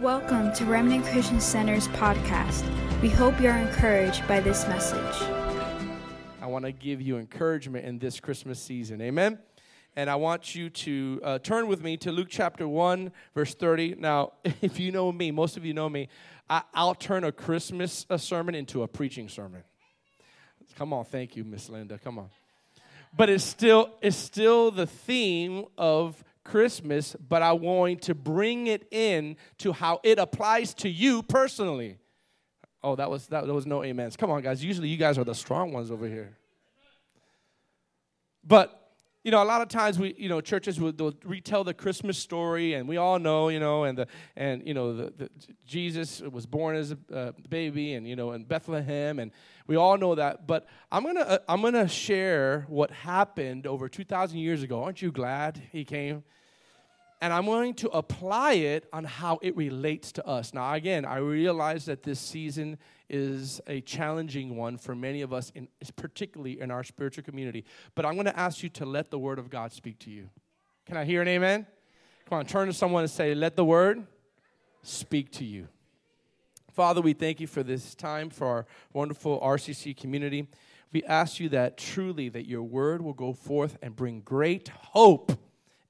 Welcome to Remnant Christian Center's podcast. We hope you're encouraged by this message. I want to give you encouragement in this Christmas season. Amen. And I want you to uh, turn with me to Luke chapter 1, verse 30. Now, if you know me, most of you know me, I, will turn a Christmas uh, sermon into a preaching sermon. Come on, thank you, Miss Linda. Come on. But it's still, it's still the theme of Christmas, but I'm going to bring it in to how it applies to you personally. Oh, that was that, that was no amens. Come on, guys. Usually you guys are the strong ones over here. But you know, a lot of times we, you know, churches will retell the Christmas story, and we all know, you know, and the and you know, the, the Jesus was born as a uh, baby, and you know, in Bethlehem, and we all know that. But I'm gonna uh, I'm gonna share what happened over 2,000 years ago. Aren't you glad he came? And I'm going to apply it on how it relates to us. Now, again, I realize that this season is a challenging one for many of us, in, particularly in our spiritual community. But I'm going to ask you to let the Word of God speak to you. Can I hear an amen? Come on, turn to someone and say, Let the Word speak to you. Father, we thank you for this time, for our wonderful RCC community. We ask you that truly that your word will go forth and bring great hope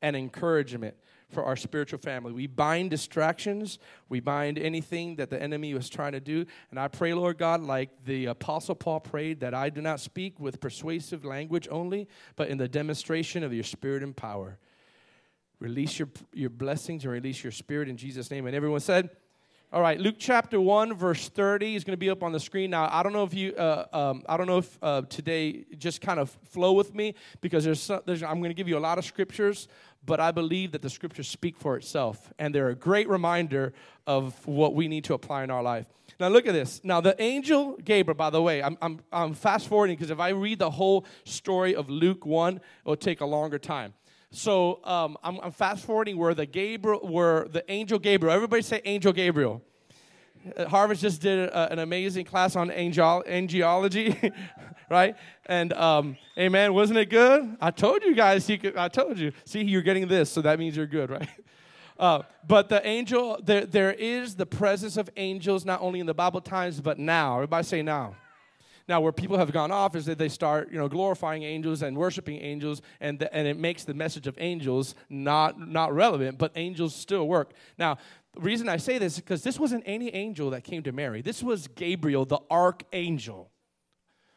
and encouragement for our spiritual family. We bind distractions, we bind anything that the enemy was trying to do. And I pray, Lord God, like the Apostle Paul prayed, that I do not speak with persuasive language only, but in the demonstration of your spirit and power. Release your, your blessings and release your spirit in Jesus' name. And everyone said, all right, Luke chapter 1, verse 30 is going to be up on the screen. Now, I don't know if you, uh, um, I don't know if uh, today just kind of flow with me because there's, some, there's, I'm going to give you a lot of scriptures, but I believe that the scriptures speak for itself. And they're a great reminder of what we need to apply in our life. Now, look at this. Now, the angel Gabriel, by the way, I'm, I'm, I'm fast forwarding because if I read the whole story of Luke 1, it'll take a longer time. So um, I'm, I'm, fast forwarding where the Gabriel, where the angel Gabriel. Everybody say angel Gabriel. Uh, Harvard just did a, an amazing class on angel, angelology, right? And um, amen, wasn't it good? I told you guys. Could, I told you. See, you're getting this, so that means you're good, right? Uh, but the angel, there, there is the presence of angels not only in the Bible times, but now. Everybody say now. Now, where people have gone off is that they start, you know, glorifying angels and worshiping angels, and, the, and it makes the message of angels not, not relevant, but angels still work. Now, reason I say this is because this wasn't any angel that came to Mary. This was Gabriel, the archangel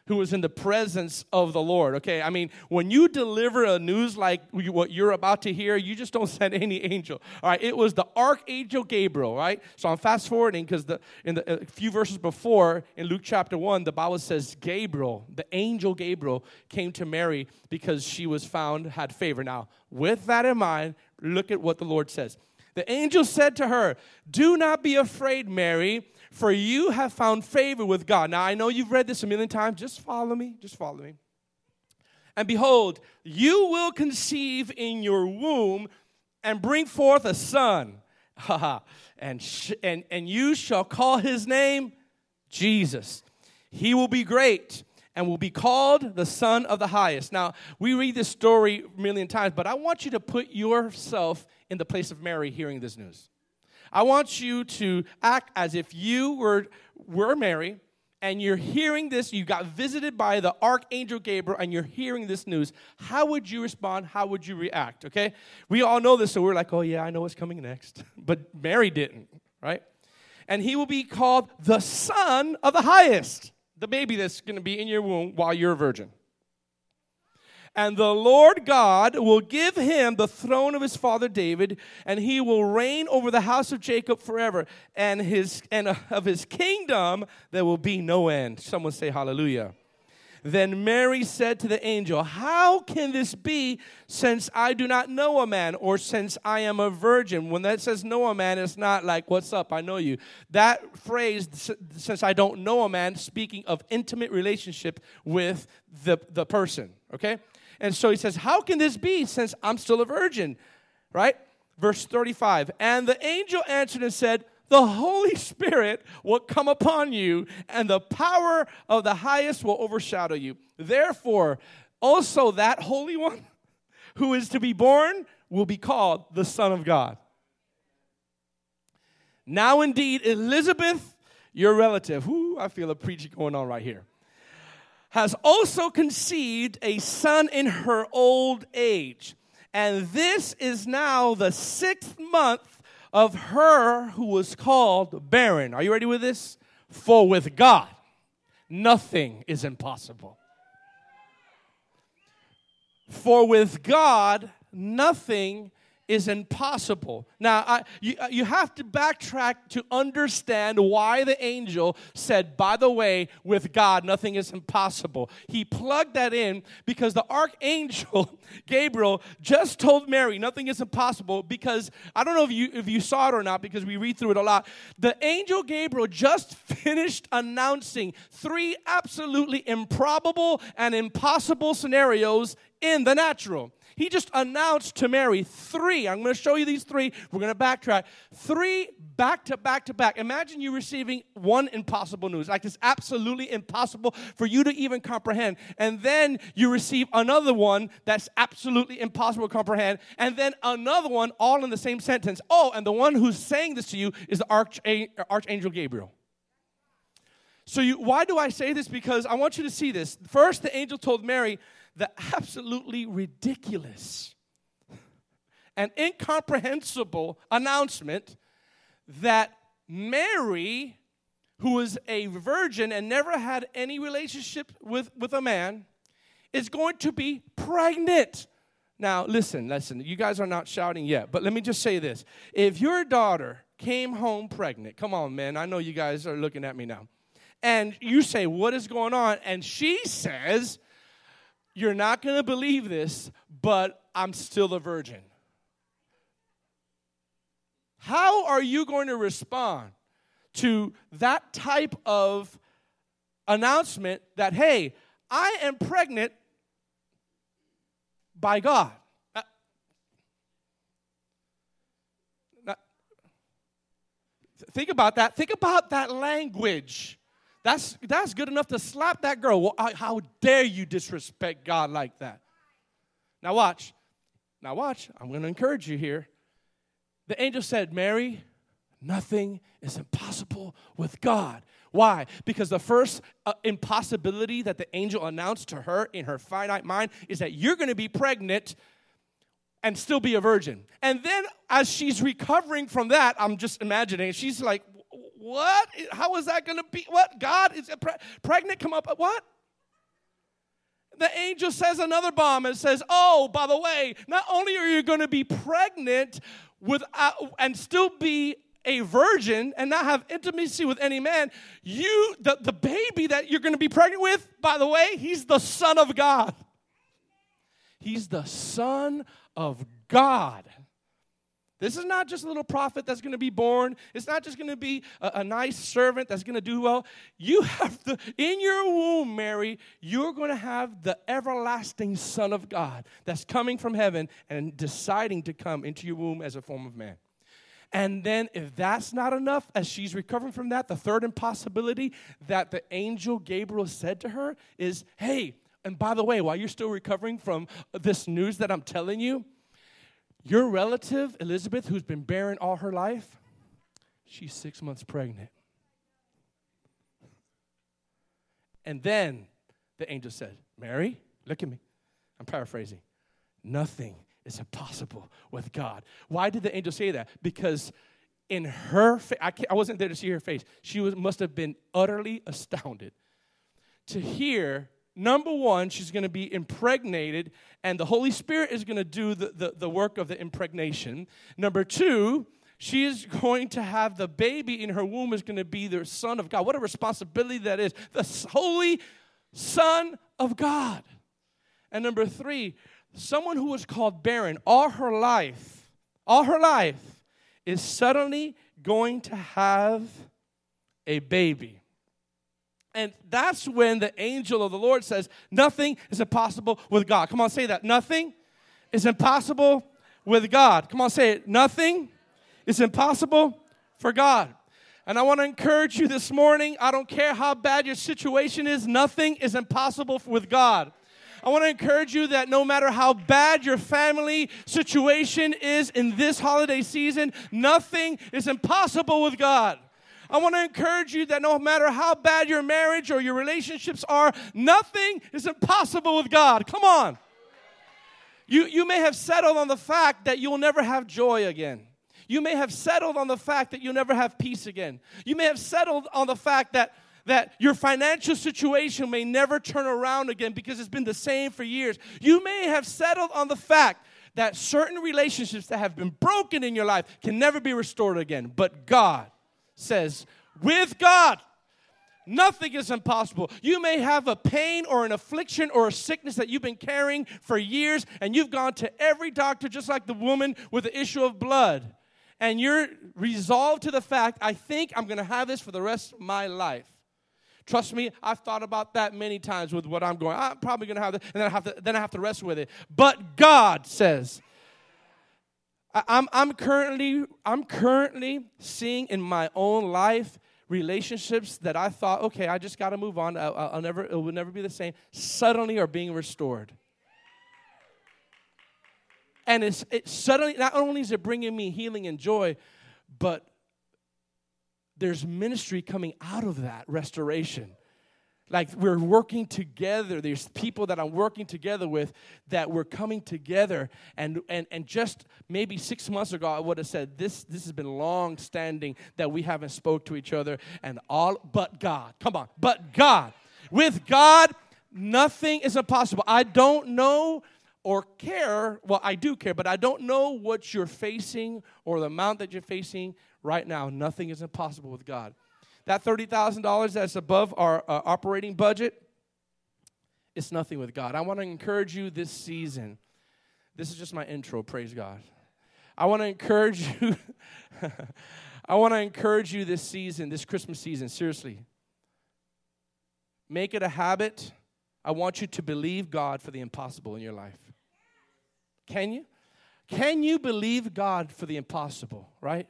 who was in the presence of the Lord. Okay, I mean, when you deliver a news like what you're about to hear, you just don't send any angel. All right, it was the archangel Gabriel. Right. So I'm fast forwarding because the in the a few verses before in Luke chapter one, the Bible says Gabriel, the angel Gabriel, came to Mary because she was found had favor. Now, with that in mind, look at what the Lord says. The angel said to her, "Do not be afraid, Mary." for you have found favor with God. Now, I know you've read this a million times. Just follow me. Just follow me. And behold, you will conceive in your womb and bring forth a son. and, sh- and, and you shall call his name Jesus. He will be great and will be called the Son of the Highest. Now, we read this story a million times, but I want you to put yourself in the place of Mary hearing this news. I want you to act as if you were, were Mary and you're hearing this, you got visited by the archangel Gabriel, and you're hearing this news, how would you respond? How would you react? Okay? We all know this, so we're like, oh, yeah, I know what's coming next. But Mary didn't, right? And he will be called the Son of the Highest, the baby that's going to be in your womb while you're a virgin. And the Lord God will give him the throne of his father David, and he will reign over the house of Jacob forever. And his and of his kingdom there will be no end. Someone say hallelujah. Then Mary said to the angel, How can this be since I do not know a man or since I am a virgin? When that says know a man, it's not like, What's up? I know you. That phrase, since I don't know a man, speaking of intimate relationship with the, the person, okay? And so he says, How can this be since I'm still a virgin? Right? Verse 35 And the angel answered and said, the Holy Spirit will come upon you, and the power of the highest will overshadow you. Therefore, also that Holy One who is to be born will be called the Son of God. Now, indeed, Elizabeth, your relative, who I feel a preaching going on right here, has also conceived a son in her old age. And this is now the sixth month of her who was called barren. Are you ready with this? For with God, nothing is impossible. For with God, nothing is impossible. Now, I, you, uh, you have to backtrack to understand why the angel said, by the way, with God, nothing is impossible. He plugged that in because the archangel Gabriel just told Mary, nothing is impossible because I don't know if you, if you saw it or not because we read through it a lot. The angel Gabriel just finished announcing three absolutely improbable and impossible scenarios in the natural. He just announced to Mary three. I'm going to show you these three. We're going to backtrack. Three back to back to back. Imagine you receiving one impossible news, like it's absolutely impossible for you to even comprehend. And then you receive another one that's absolutely impossible to comprehend. And then another one all in the same sentence. Oh, and the one who's saying this to you is the Archangel Gabriel. So, you, why do I say this? Because I want you to see this. First, the angel told Mary, the absolutely ridiculous and incomprehensible announcement that Mary, who was a virgin and never had any relationship with, with a man, is going to be pregnant. Now, listen, listen, you guys are not shouting yet, but let me just say this. If your daughter came home pregnant, come on, man, I know you guys are looking at me now, and you say, What is going on? And she says, you're not going to believe this, but I'm still a virgin. How are you going to respond to that type of announcement that, hey, I am pregnant by God? Think about that. Think about that language. That's, that's good enough to slap that girl. Well, how dare you disrespect God like that? Now, watch. Now, watch. I'm going to encourage you here. The angel said, Mary, nothing is impossible with God. Why? Because the first uh, impossibility that the angel announced to her in her finite mind is that you're going to be pregnant and still be a virgin. And then as she's recovering from that, I'm just imagining, she's like, what? How is that going to be? What? God is pre- pregnant? Come up. What? The angel says another bomb and says, Oh, by the way, not only are you going to be pregnant without, uh, and still be a virgin and not have intimacy with any man, you, the, the baby that you're going to be pregnant with, by the way, he's the Son of God. He's the Son of God. This is not just a little prophet that's going to be born. It's not just going to be a, a, nice servant that's going to do well. You have the, in your womb, Mary, you're going to have the everlasting Son of God that's coming from heaven and deciding to come into your womb as a form of man. And then, if that's not enough, as she's recovering from that, the third impossibility that the angel Gabriel said to her is hey, and by the way, while you're still recovering from this news that I'm telling you, your relative, Elizabeth, who's been barren all her life, she's six months pregnant. And then the angel said, Mary, look at me. I'm paraphrasing. Nothing is impossible with God. Why did the angel say that? Because in her face, I, I, wasn't there to see her face. She was, must have been utterly astounded to hear Number one, she's going to be impregnated, and the Holy Spirit is going to do the, the, the, work of the impregnation. Number two, she is going to have the baby in her womb is going to be the Son of God. What a responsibility that is. The Holy Son of God. And number three, someone who was called barren all her life, all her life, is suddenly going to have a baby. And that's when the angel of the Lord says, Nothing is impossible with God. Come on, say that. Nothing is impossible with God. Come on, say it. Nothing is impossible for God. And I want to encourage you this morning I don't care how bad your situation is, nothing is impossible with God. I want to encourage you that no matter how bad your family situation is in this holiday season, nothing is impossible with God. I want to encourage you that no matter how bad your marriage or your relationships are, nothing is impossible with God. Come on. You, you may have settled on the fact that you'll never have joy again. You may have settled on the fact that you'll never have peace again. You may have settled on the fact that that your financial situation may never turn around again because it's been the same for years. You may have settled on the fact that certain relationships that have been broken in your life can never be restored again. But God says, with God, Nothing is impossible. You may have a pain or an affliction or a sickness that you've been carrying for years, and you've gone to every doctor, just like the woman with the issue of blood. And you're resolved to the fact, I think I'm going to have this for the rest of my life. Trust me, I've thought about that many times with what I'm going. I'm probably going to have that, and then I have to then I have to wrestle with it. But God says, I'm, I'm currently I'm currently seeing in my own life relationships that I thought, okay, I just got to move on. I'll, I'll never it will never be the same. Suddenly are being restored. And it's it suddenly not only is it bringing me healing and joy, but there's ministry coming out of that restoration. Like we're working together. There's people that I'm working together with that we're coming together. And, and, and just maybe six months ago, I would have said, this, this has been long standing that we haven't spoke to each other. And all but God. Come on. But God. With God, nothing is impossible. I don't know or care. Well, I do care, but I don't know what you're facing or the amount that you're facing right now. Nothing is impossible with God. That $30,000 that's above our uh, operating budget, it's nothing with God. I want to encourage you this season. This is just my intro, praise God. I want to encourage you. I want to encourage you this season, this Christmas season, seriously. Make it a habit. I want you to believe God for the impossible in your life. Can you? Can you believe God for the impossible, right?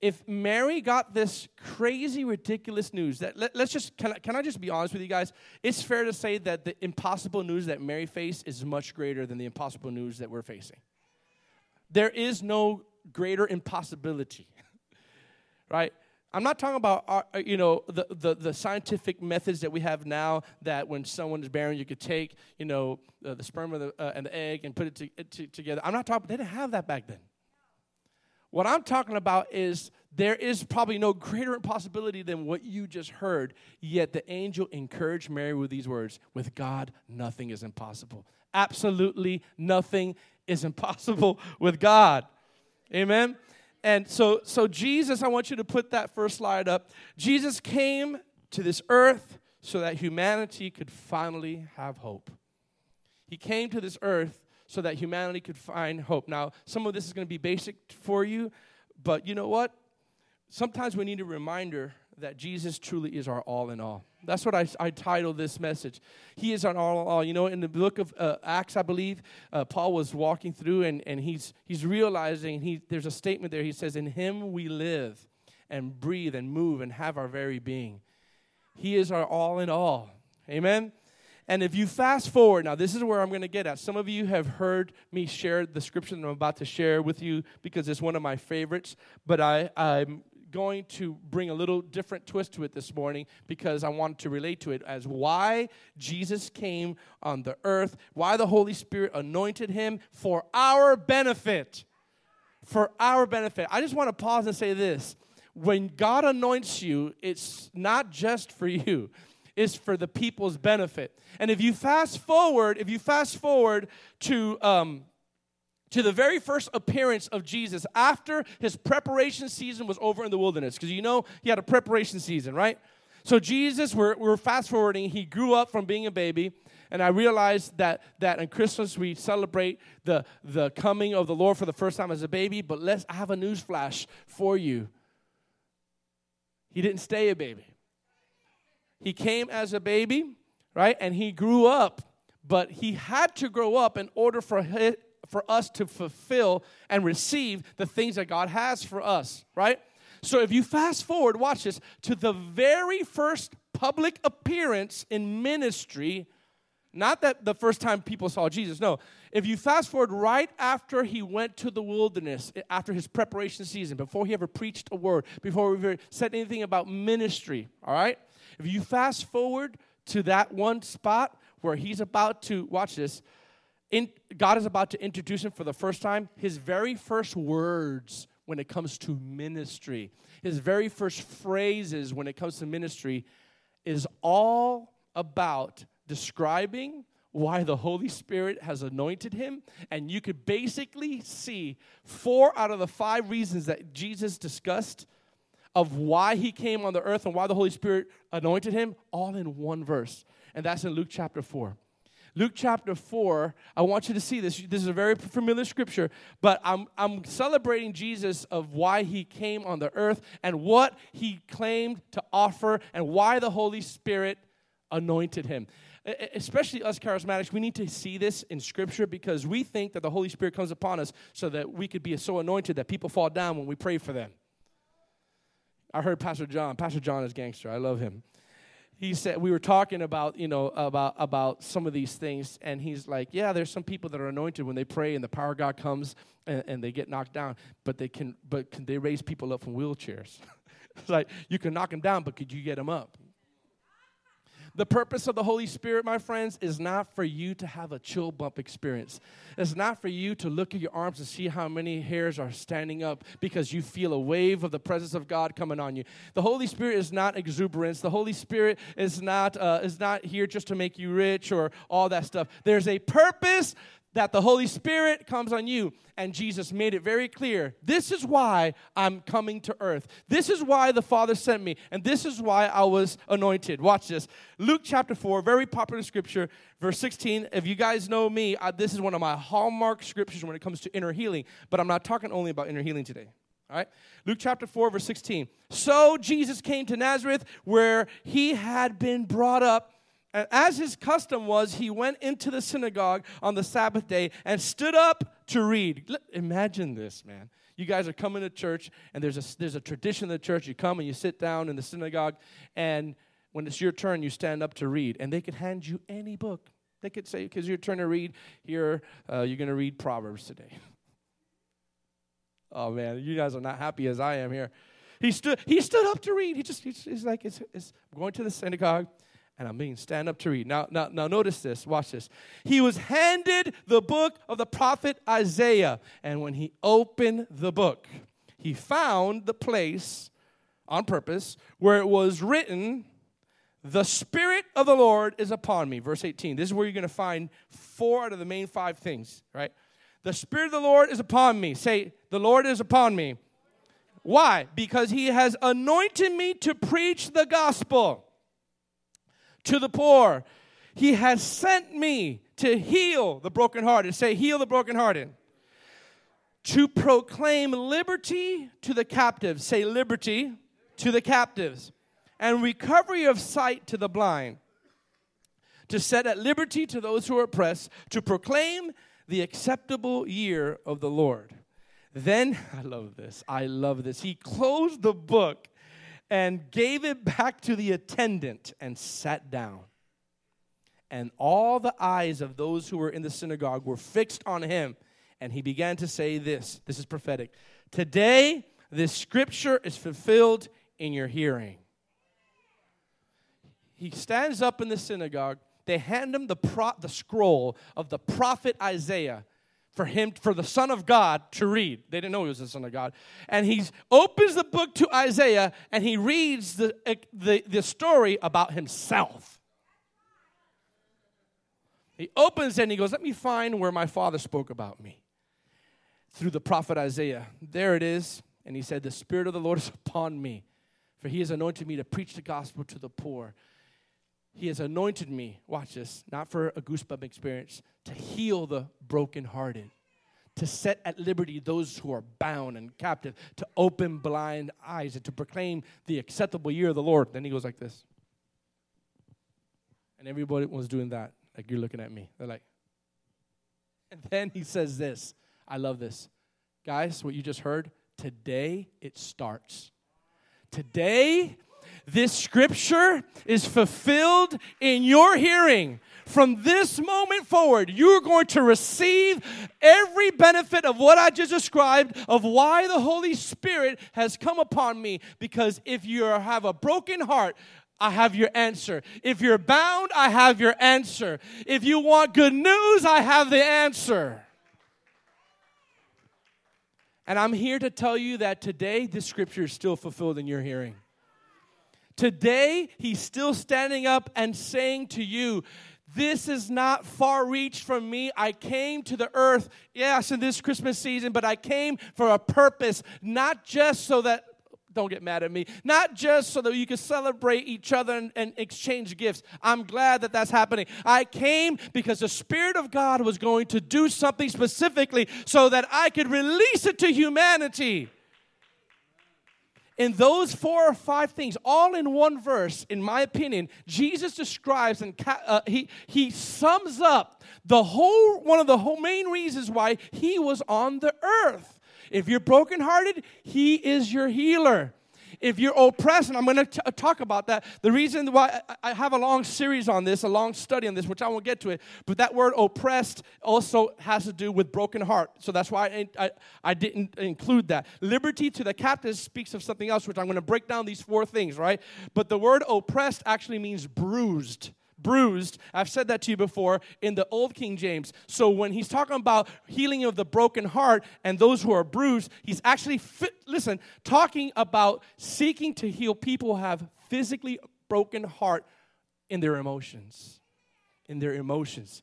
If Mary got this crazy, ridiculous news, that let, us just can I, can I just be honest with you guys? It's fair to say that the impossible news that Mary faced is much greater than the impossible news that we're facing. There is no greater impossibility, right? I'm not talking about our, uh, you know the, the, the, scientific methods that we have now that when someone is barren you could take you know uh, the sperm the, uh, and the egg and put it to, to, together. I'm not talking. They didn't have that back then. What I'm talking about is there is probably no greater impossibility than what you just heard. Yet the angel encouraged Mary with these words With God, nothing is impossible. Absolutely nothing is impossible with God. Amen. And so, so Jesus, I want you to put that first slide up. Jesus came to this earth so that humanity could finally have hope. He came to this earth so that humanity could find hope. Now, some of this is going to be basic for you, but you know what? Sometimes we need a reminder that Jesus truly is our all in all. That's what I, I titled this message. He is our all in all. You know, in the book of uh, Acts, I believe, uh, Paul was walking through and, and he's, he's realizing, he, there's a statement there. He says, In him we live and breathe and move and have our very being. He is our all in all. Amen? And if you fast forward, now this is where I'm going to get at. Some of you have heard me share the scripture that I'm about to share with you because it's one of my favorites, but I, I'm going to bring a little different twist to it this morning because I want to relate to it as why Jesus came on the earth, why the Holy Spirit anointed him for our benefit. For our benefit. I just want to pause and say this. When God anoints you, it's not just for you is for the people's benefit. And if you fast forward, if you fast forward to um, to the very first appearance of Jesus after his preparation season was over in the wilderness, because you know he had a preparation season, right? So Jesus, we're, we're fast forwarding. He grew up from being a baby, and I realized that that on Christmas we celebrate the the coming of the Lord for the first time as a baby. But let's I have a news flash for you. He didn't stay a baby. He came as a baby, right? And he grew up, but he had to grow up in order for for us to fulfill and receive the things that God has for us, right? So if you fast forward, watch this, to the very first public appearance in ministry Not that the first time people saw Jesus. No. If you fast forward right after he went to the wilderness, after his preparation season, before he ever preached a word, before we ever said anything about ministry, all right? If you fast forward to that one spot where he's about to, watch this, in, God is about to introduce him for the first time, his very first words when it comes to ministry, his very first phrases when it comes to ministry is all about describing why the Holy Spirit has anointed him. And you could basically see four out of the five reasons that Jesus discussed of why he came on the earth and why the Holy Spirit anointed him, all in one verse. And that's in Luke chapter 4. Luke chapter 4, I want you to see this. This is a very familiar scripture, but I'm, I'm celebrating Jesus of why he came on the earth and what he claimed to offer and why the Holy Spirit anointed him especially us charismatics, we need to see this in Scripture because we think that the Holy Spirit comes upon us so that we could be so anointed that people fall down when we pray for them. I heard Pastor John. Pastor John is gangster. I love him. He said we were talking about you know about about some of these things, and he's like, yeah, there's some people that are anointed when they pray and the power of God comes and, and they get knocked down, but they can but can they raise people up from wheelchairs? it's like you can knock them down, but could you get them up? The purpose of the Holy Spirit, my friends, is not for you to have a chill bump experience. It's not for you to look at your arms and see how many hairs are standing up because you feel a wave of the presence of God coming on you. The Holy Spirit is not exuberance. The Holy Spirit is not, uh, is not here just to make you rich or all that stuff. There's a purpose that the Holy Spirit comes on you. And Jesus made it very clear this is why I'm coming to earth. This is why the Father sent me. And this is why I was anointed. Watch this. Luke chapter 4, very popular scripture, verse 16. If you guys know me, I, this is one of my hallmark scriptures when it comes to inner healing. But I'm not talking only about inner healing today. All right? Luke chapter 4, verse 16. So Jesus came to Nazareth where he had been brought up and as his custom was, he went into the synagogue on the Sabbath day and stood up to read. Imagine this, man. You guys are coming to church, and there's a, there's a tradition in the church. You come and you sit down in the synagogue, and when it's your turn, you stand up to read. And they could hand you any book. They could say, because your turn to read, here, uh, you're going to read Proverbs today. oh, man, you guys are not happy as I am here. He stood, he stood up to read. He just, he's, like, it's, it's going to the synagogue and I mean stand up to read. Now, now, now notice this. Watch this. He was handed the book of the prophet Isaiah, and when he opened the book, he found the place on purpose where it was written, "The Spirit of the Lord is upon me." Verse 18. This is where you're going to find four out of the main five things. Right? The Spirit of the Lord is upon me. Say, "The Lord is upon me." Why? Because he has anointed me to preach the gospel to the poor. He has sent me to heal the brokenhearted. Say, heal the brokenhearted. To proclaim liberty to the captives. Say, liberty to the captives. And recovery of sight to the blind. To set at liberty to those who are oppressed. To proclaim the acceptable year of the Lord. Then, I love this. I love this. He closed the book and gave it back to the attendant and sat down. And all the eyes of those who were in the synagogue were fixed on him. And he began to say this this is prophetic. Today, this scripture is fulfilled in your hearing. He stands up in the synagogue. They hand him the, pro- the scroll of the prophet Isaiah for him for the son of god to read. They didn't know he was the son of god. And he opens the book to isaiah and he reads the, the, the story about himself. He opens it and he goes let me find where my father spoke about me. Through the prophet isaiah there it is. And he said the spirit of the lord is upon me for he has anointed me to preach the gospel to the poor he has anointed me, watch this, not for a goosebump experience, to heal the brokenhearted, to set at liberty those who are bound and captive, to open blind eyes, and to proclaim the acceptable year of the Lord. Then he goes like this. And everybody was doing that, like you're looking at me. They're like, and then he says this. I love this. Guys, what you just heard, today it starts. Today this scripture is fulfilled in your hearing. From this moment forward, you're going to receive every benefit of what I just described of why the Holy Spirit has come upon me. Because if you have a broken heart, I have your answer. If you're bound, I have your answer. If you want good news, I have the answer. And I'm here to tell you that today this scripture is still fulfilled in your hearing. Today, he's still standing up and saying to you, this is not far reach from me. I came to the earth, yes, in this Christmas season, but I came for a purpose, not just so that, don't get mad at me, not just so that you can celebrate each other and, and exchange gifts. I'm glad that that's happening. I came because the Spirit of God was going to do something specifically so that I could release it to humanity in those four or five things, all in one verse, in my opinion, Jesus describes and uh, he, he sums up the whole one of the whole main reasons why he was on the earth. If you're brokenhearted, he is your healer if you're oppressed, and I'm going to uh, talk about that. The reason why I have a long series on this, a long study on this, which I won't get to it, but that word oppressed also has to do with broken heart. So that's why I, I, I didn't include that. Liberty to the captives speaks of something else, which I'm going to break down these four things, right? But the word oppressed actually means bruised bruised. I've said that to you before in the Old King James. So when he's talking about healing of the broken heart and those who are bruised, he's actually, fit, listen, talking about seeking to heal people who have physically broken heart in their emotions. In their emotions.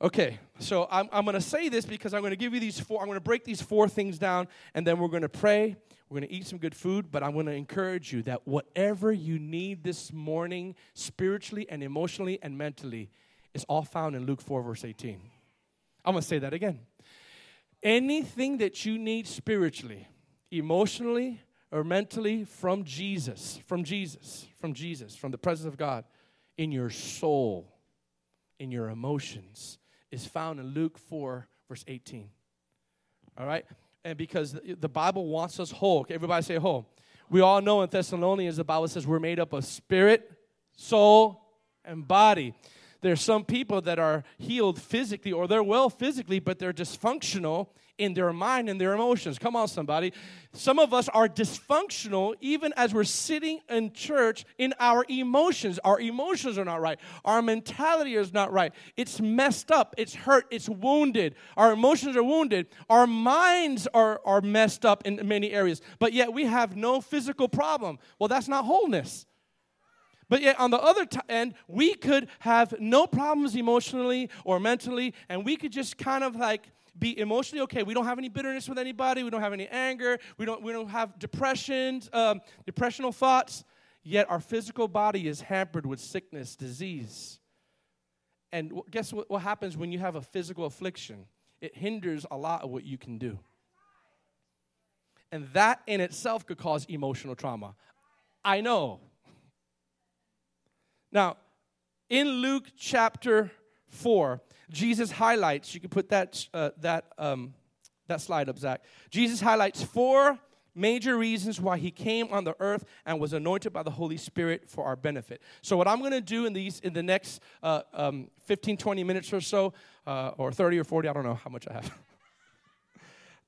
Okay, so I'm, I'm going to say this because I'm going to give you these four, I'm going to break these four things down, and then we're going to pray we're going to eat some good food, but I'm going to encourage you that whatever you need this morning, spiritually and emotionally and mentally, is all found in Luke 4, verse 18. I'm going to say that again. Anything that you need spiritually, emotionally, or mentally from Jesus, from Jesus, from Jesus, from the presence of God, in your soul, in your emotions, is found in Luke 4, verse 18. All right? And because the Bible wants us whole. Everybody say whole. We all know in Thessalonians, the Bible says we're made up of spirit, soul, and body. There's some people that are healed physically or they're well physically, but they're dysfunctional in their mind and their emotions. Come on, somebody. Some of us are dysfunctional even as we're sitting in church in our emotions. Our emotions are not right. Our mentality is not right. It's messed up. It's hurt. It's wounded. Our emotions are wounded. Our minds are, are messed up in many areas. But yet we have no physical problem. Well, that's not wholeness. But yet, on the other t- end, we could have no problems emotionally or mentally, and we could just kind of like be emotionally okay. We don't have any bitterness with anybody. We don't have any anger. We don't, we don't have depression, um, depressional thoughts. Yet our physical body is hampered with sickness, disease. And guess what, what happens when you have a physical affliction? It hinders a lot of what you can do. And that in itself could cause emotional trauma. I know. Now, in Luke chapter 4, Jesus highlights, you can put that, uh, that, um, that slide up, Zach. Jesus highlights four major reasons why he came on the earth and was anointed by the Holy Spirit for our benefit. So, what I'm going to do in these in the next uh, um, 15, 20 minutes or so, uh, or 30 or 40, I don't know how much I have.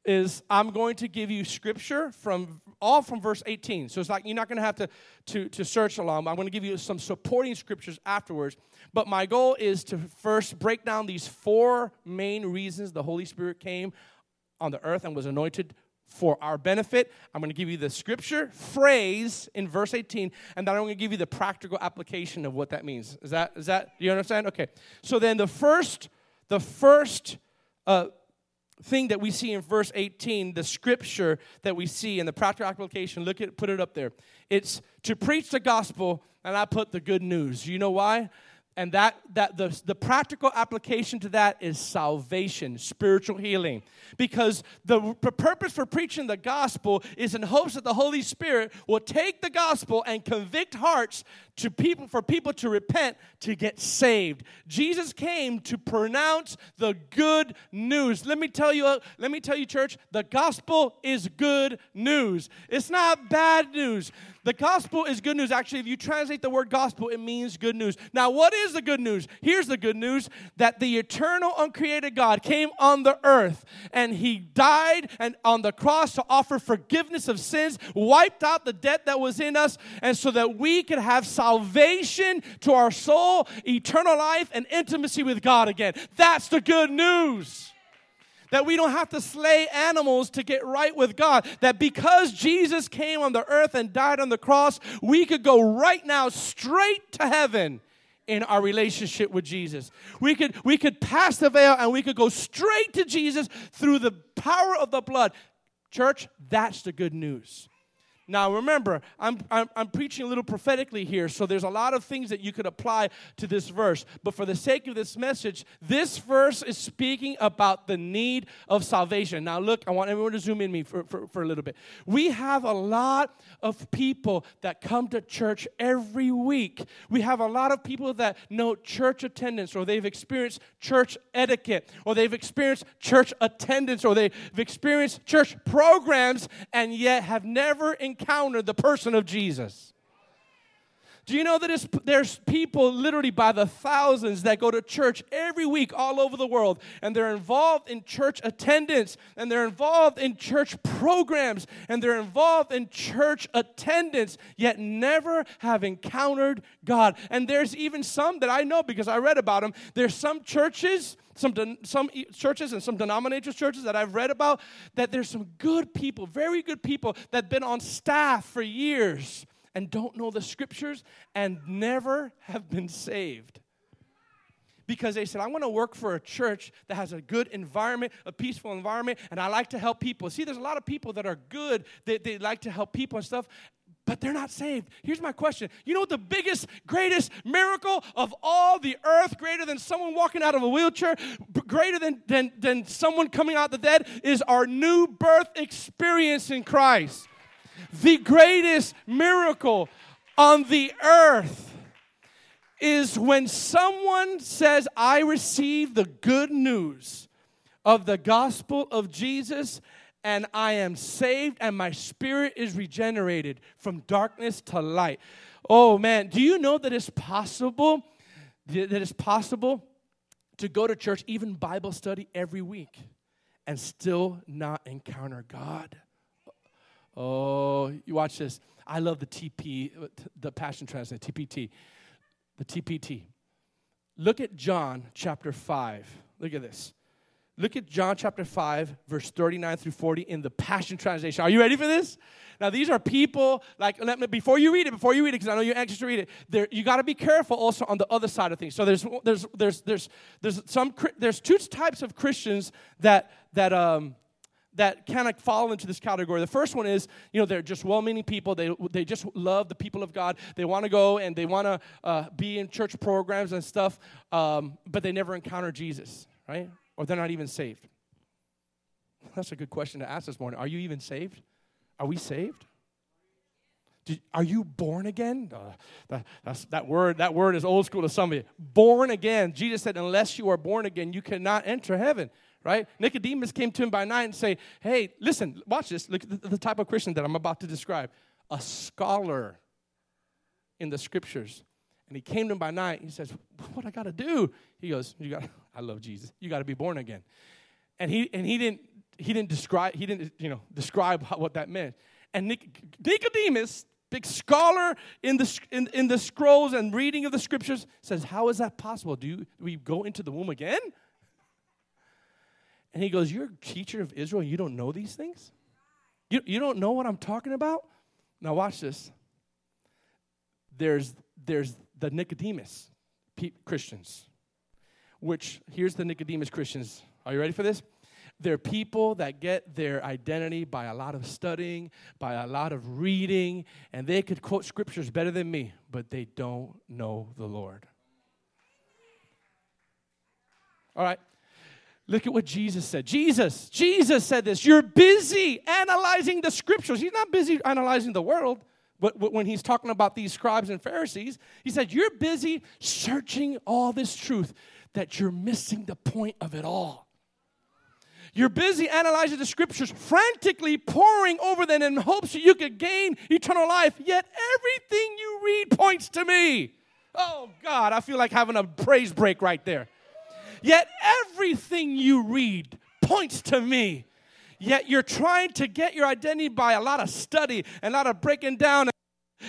is I'm going to give you scripture from all from verse 18. So it's like you're not going to have to, to, to search along. I'm going to give you some supporting scriptures afterwards. But my goal is to first break down these four main reasons the Holy Spirit came on the earth and was anointed for our benefit. I'm going to give you the scripture phrase in verse 18, and then I'm going to give you the practical application of what that means. Is that, is that, do you understand? Okay. So then the first, the first, uh, thing that we see in verse 18, the scripture that we see in the practical application, look at put it up there. It's to preach the gospel, and I put the good news. You know why? And that, that the, the practical application to that is salvation, spiritual healing. Because the purpose for preaching the gospel is in hopes that the Holy Spirit will take the gospel and convict hearts to people for people to repent to get saved. Jesus came to pronounce the good news. Let me tell you, let me tell you, church, the gospel is good news. It's not bad news. The gospel is good news. Actually, if you translate the word gospel, it means good news. Now, what is the good news? Here's the good news that the eternal, uncreated God came on the earth and he died and on the cross to offer forgiveness of sins, wiped out the debt that was in us, and so that we could have salvation to our soul, eternal life, and intimacy with God again. That's the good news that we don't have to slay animals to get right with God. That because Jesus came on the earth and died on the cross, we could go right now straight to heaven in our relationship with Jesus. We could we could pass the veil and we could go straight to Jesus through the power of the blood. Church, that's the good news. Now, remember, I'm, I'm, I'm, preaching a little prophetically here, so there's a lot of things that you could apply to this verse. But for the sake of this message, this verse is speaking about the need of salvation. Now, look, I want everyone to zoom in me for, for, for a little bit. We have a lot of people that come to church every week. We have a lot of people that know church attendance, or they've experienced church etiquette, or they've experienced church attendance, or they've experienced church programs, and yet have never encountered the person of Jesus. Do you know that there's people literally by the thousands that go to church every week all over the world and they're involved in church attendance and they're involved in church programs and they're involved in church attendance yet never have encountered God. And there's even some that I know because I read about them. There's some churches some, some churches and some denominational churches that I've read about that there's some good people, very good people that have been on staff for years and don't know the scriptures and never have been saved. Because they said, I want to work for a church that has a good environment, a peaceful environment, and I like to help people. See, there's a lot of people that are good, they, they like to help people and stuff, but they're not saved. Here's my question. You know what the biggest, greatest miracle of all the earth, greater than someone walking out of a wheelchair, greater than, than, than someone coming out of the dead, is our new birth experience in Christ. The greatest miracle on the earth is when someone says, I receive the good news of the gospel of Jesus and I am saved and my spirit is regenerated from darkness to light. Oh man, do you know that it's possible that it's possible to go to church, even Bible study every week and still not encounter God? Oh, you watch this. I love the TP, the Passion Translate, TPT. The TPT. Look at John chapter 5. Look at this. Look at John chapter 5, verse 39 through 40 in the Passion Translation. Are you ready for this? Now, these are people, like, let me, before you read it, before you read it, because I know you're anxious to read it, there, you got to be careful also on the other side of things. So there's, there's, there's, there's, there's, some, there's two types of Christians that, that, um, that kind of fall into this category. The first one is, you know, they're just well-meaning people. They, they just love the people of God. They want to go and they want to uh, be in church programs and stuff, um, but they never encounter Jesus, right? Or they're not even saved. That's a good question to ask this morning. Are you even saved? Are we saved? Did, are you born again? Uh, that, that, word, that word is old school to some of you. Born again. Jesus said, unless you are born again, you cannot enter heaven right? Nicodemus came to him by night and say, "Hey, listen, watch this. Look at the, the type of Christian that I'm about to describe. A scholar in the scriptures." And he came to him by night. He says, "What I got to do?" He goes, "You got. I love Jesus. You got to be born again." And he and he didn't he didn't describe he didn't you know describe how, what that meant. And Nicodemus, big scholar in the in, in the scrolls and reading of the scriptures, says, "How is that possible? Do, you, do we go into the womb again?" And he goes, You're a teacher of Israel, you don't know these things? You, you don't know what I'm talking about? Now, watch this. There's, there's the Nicodemus Christians, which here's the Nicodemus Christians. Are you ready for this? They're people that get their identity by a lot of studying, by a lot of reading, and they could quote scriptures better than me, but they don't know the Lord. All right, Look at what Jesus said. Jesus, Jesus said this. You're busy analyzing the scriptures. He's not busy analyzing the world. But when he's talking about these scribes and Pharisees, he said, You're busy searching all this truth that you're missing the point of it all. You're busy analyzing the scriptures, frantically poring over them in hopes that you could gain eternal life, yet everything you read points to me. Oh, God, I feel like having a praise break right there. Yet everything you read points to me. Yet you're trying to get your identity by a lot of study and a lot of breaking down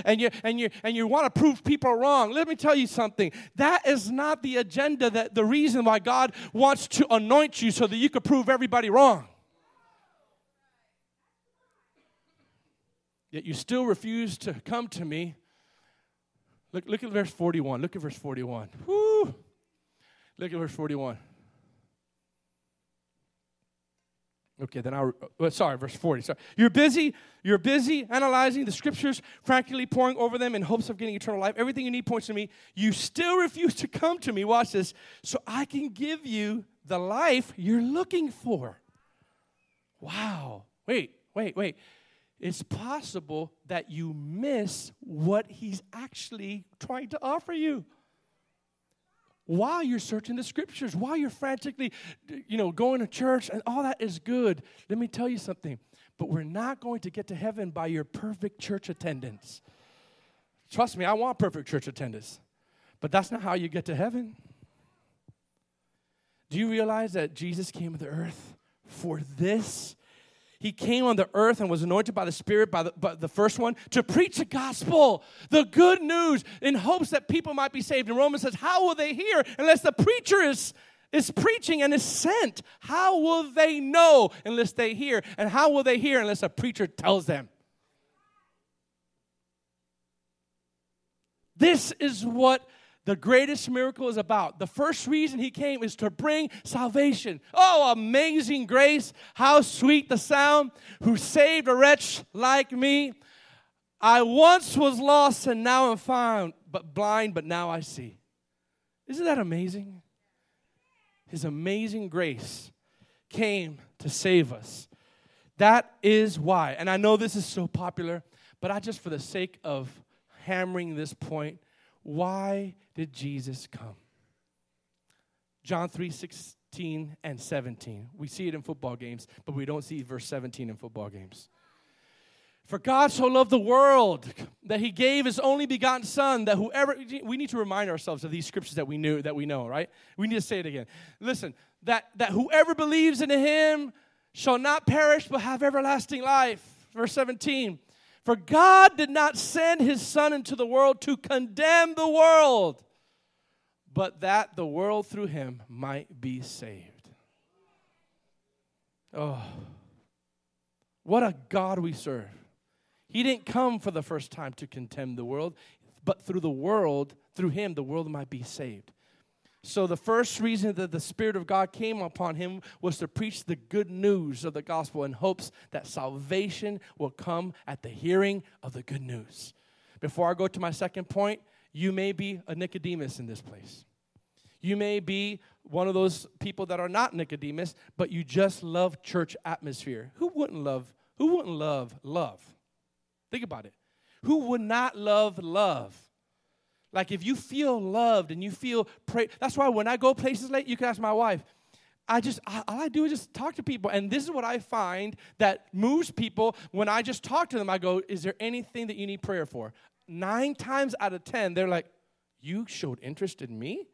and you and you and you want to prove people wrong. Let me tell you something. That is not the agenda that the reason why god wants to anoint you so that you could prove everybody wrong. Yet you still refuse to come to me. Look, look at verse 41 look at verse 41 Woo. Look at verse 41 Okay, then I'll, uh, sorry, verse 40. Sorry. You're busy, you're busy analyzing the scriptures, frankly poring over them in hopes of getting eternal life. Everything you need points to me. You still refuse to come to me, watch this, so I can give you the life you're looking for. Wow. Wait, wait, wait. It's possible that you miss what he's actually trying to offer you while you're searching the scriptures, while you're frantically, you know, going to church, and all that is good. Let me tell you something. But we're not going to get to heaven by your perfect church attendance. Trust me, I want perfect church attendance. But that's not how you get to heaven. Do you realize that Jesus came to the earth for this? He came on the earth and was anointed by the Spirit, by the, by the first one, to preach the gospel, the good news, in hopes that people might be saved. And Romans says, How will they hear unless the preacher is, is preaching and is sent? How will they know unless they hear? And how will they hear unless a preacher tells them? This is what the greatest miracle is about. The first reason he came is to bring salvation. Oh, amazing grace. How sweet the sound who saved a wretch like me. I once was lost and now I'm found, but blind, but now I see. Isn't that amazing? His amazing grace came to save us. That is why. And I know this is so popular, but I just, for the sake of hammering this point, why did Jesus come? John 3 16 and 17. We see it in football games, but we don't see verse 17 in football games. For God so loved the world that he gave his only begotten son that whoever we need to remind ourselves of these scriptures that we knew that we know, right? We need to say it again. Listen, that that whoever believes in him shall not perish but have everlasting life. Verse 17. For God did not send his Son into the world to condemn the world, but that the world through him might be saved. Oh, what a God we serve. He didn't come for the first time to condemn the world, but through the world, through him, the world might be saved. So, the first reason that the Spirit of God came upon him was to preach the good news of the gospel in hopes that salvation will come at the hearing of the good news. Before I go to my second point, you may be a Nicodemus in this place. You may be one of those people that are not Nicodemus, but you just love church atmosphere. Who wouldn't love? Who wouldn't love love? Think about it. Who would not love love? Like if you feel loved and you feel pray, that's why when I go places late, you can ask my wife. I just all I do is just talk to people, and this is what I find that moves people. When I just talk to them, I go, "Is there anything that you need prayer for?" Nine times out of ten, they're like, "You showed interest in me."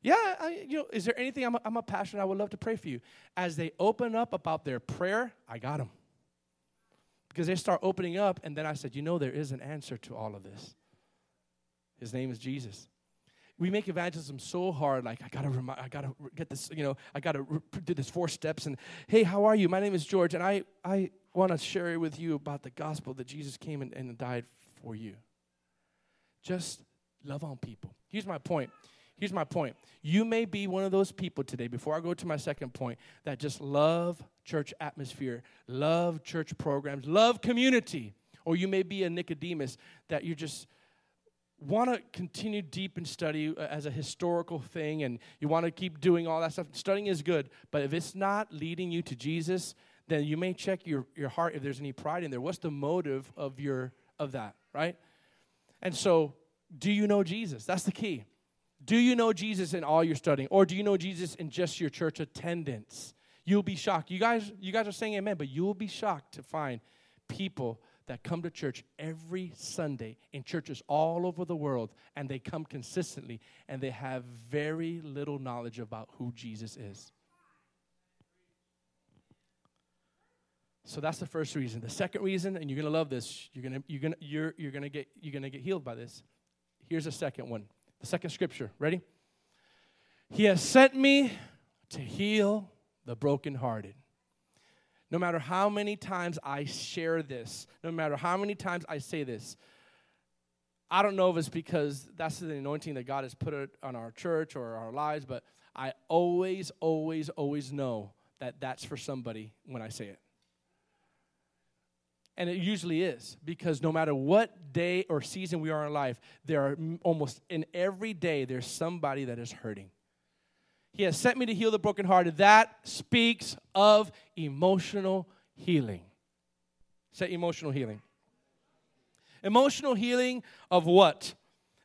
Yeah, I, you know, is there anything I'm a, I'm a passionate? I would love to pray for you. As they open up about their prayer, I got them because they start opening up, and then I said, "You know, there is an answer to all of this." His name is Jesus. We make evangelism so hard, like I gotta, remind, I gotta get this, you know, I gotta do this four steps. And hey, how are you? My name is George, and I, I want to share with you about the gospel that Jesus came and, and died for you. Just love on people. Here's my point. Here's my point. You may be one of those people today, before I go to my second point, that just love church atmosphere, love church programs, love community. Or you may be a Nicodemus that you're just want to continue deep in study uh, as a historical thing and you want to keep doing all that stuff, studying is good. But if it's not leading you to Jesus, then you may check your, your heart if there's any pride in there. What's the motive of your of that, right? And so, do you know Jesus? That's the key. Do you know Jesus in all your studying? Or do you know Jesus in just your church attendance? You'll be shocked. You guys, you guys are saying amen, but you'll be shocked to find people that come to church every Sunday in churches all over the world, and they come consistently, and they have very little knowledge about who Jesus is. So that's the first reason. The second reason, and you're gonna love this, you're gonna you're gonna you're you're gonna get you're gonna get healed by this. Here's the second one. The second scripture. Ready? He has sent me to heal the brokenhearted. No matter how many times I share this, no matter how many times I say this, I don't know if it's because that's the anointing that God has put on our church or our lives, but I always, always, always know that that's for somebody when I say it. And it usually is because no matter what day or season we are in life, there are almost in every day there's somebody that is hurting. He has sent me to heal the brokenhearted. That speaks of emotional healing. Say emotional healing. Emotional healing of what?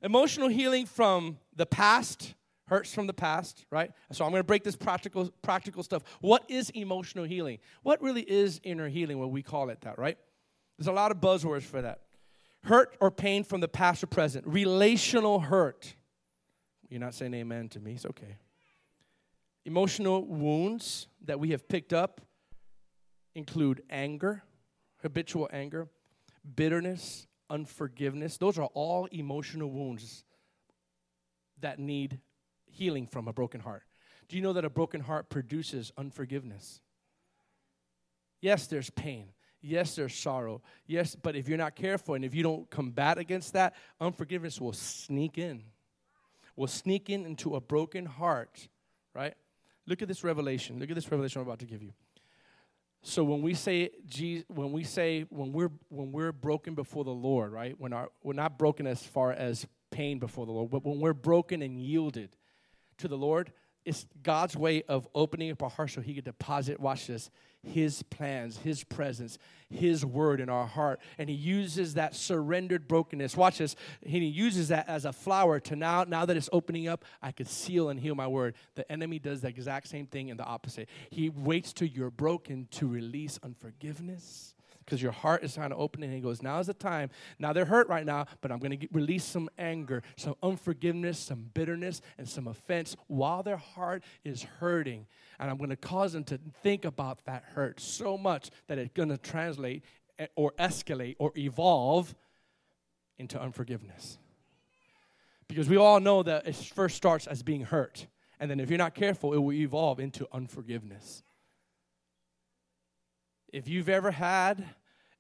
Emotional healing from the past, hurts from the past, right? So I'm going to break this practical practical stuff. What is emotional healing? What really is inner healing when we call it that, right? There's a lot of buzzwords for that. Hurt or pain from the past or present. Relational hurt. You're not saying amen to me. It's okay emotional wounds that we have picked up include anger, habitual anger, bitterness, unforgiveness. Those are all emotional wounds that need healing from a broken heart. Do you know that a broken heart produces unforgiveness? Yes, there's pain. Yes, there's sorrow. Yes, but if you're not careful and if you don't combat against that, unforgiveness will sneak in. Will sneak in into a broken heart, right? Look at this revelation. Look at this revelation I'm about to give you. So when we say when we say when we're when we're broken before the Lord, right? When our we're not broken as far as pain before the Lord, but when we're broken and yielded to the Lord, it's God's way of opening up our heart so He can deposit, watch this, His plans, His presence, His word in our heart. And He uses that surrendered brokenness, watch this, He uses that as a flower to now, now that it's opening up, I could seal and heal my word. The enemy does the exact same thing in the opposite. He waits till you're broken to release unforgiveness because your heart is trying to open and he goes now is the time. Now they're hurt right now but i'm going to release some anger some unforgiveness some bitterness and some offense while their heart is hurting. And i'm going to cause them to think about that hurt so much that it's going to translate eh, or escalate or evolve into unforgiveness. Because we all know that it first starts as being hurt. And then if you're not careful it will evolve into unforgiveness if you've ever had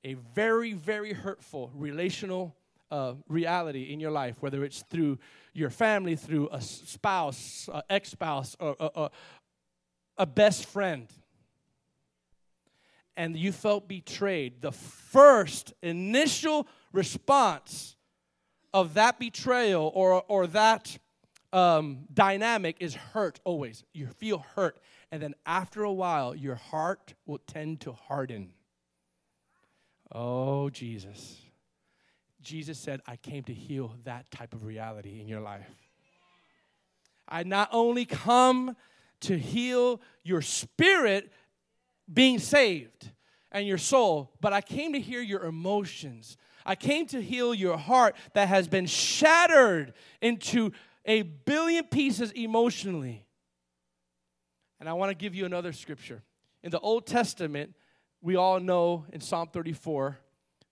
a very, very hurtful relational uh, reality in your life, whether it's through your family, through a spouse, ex spouse, or a, a best friend, and you felt betrayed, the first initial response of that betrayal or, or that um, dynamic is hurt always. You feel hurt. And then after a while, your heart will tend to harden. Oh, Jesus. Jesus said, I came to heal that type of reality in your life. I not only come to heal your spirit being saved and your soul, but I came to heal your emotions. I came to heal your heart that has been shattered into a billion pieces emotionally. And I want to give you another scripture. In the Old Testament, we all know in Psalm 34,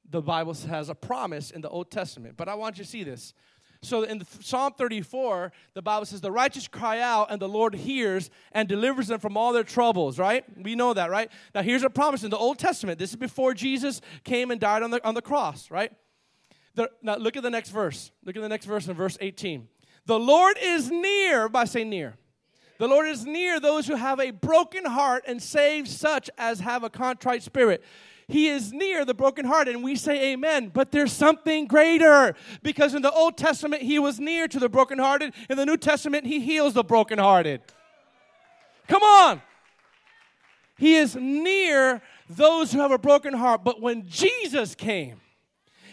the Bible has a promise in the Old Testament. But I want you to see this. So in the, Psalm 34, the Bible says, The righteous cry out, and the Lord hears and delivers them from all their troubles, right? We know that, right? Now, here's a promise in the Old Testament. This is before Jesus came and died on the, on the cross, right? The, now, look at the next verse. Look at the next verse in verse 18. The Lord is near, by saying near. The Lord is near those who have a broken heart and saves such as have a contrite spirit. He is near the broken heart, and we say amen. But there's something greater because in the Old Testament, He was near to the brokenhearted. In the New Testament, He heals the brokenhearted. Come on. He is near those who have a broken heart. But when Jesus came,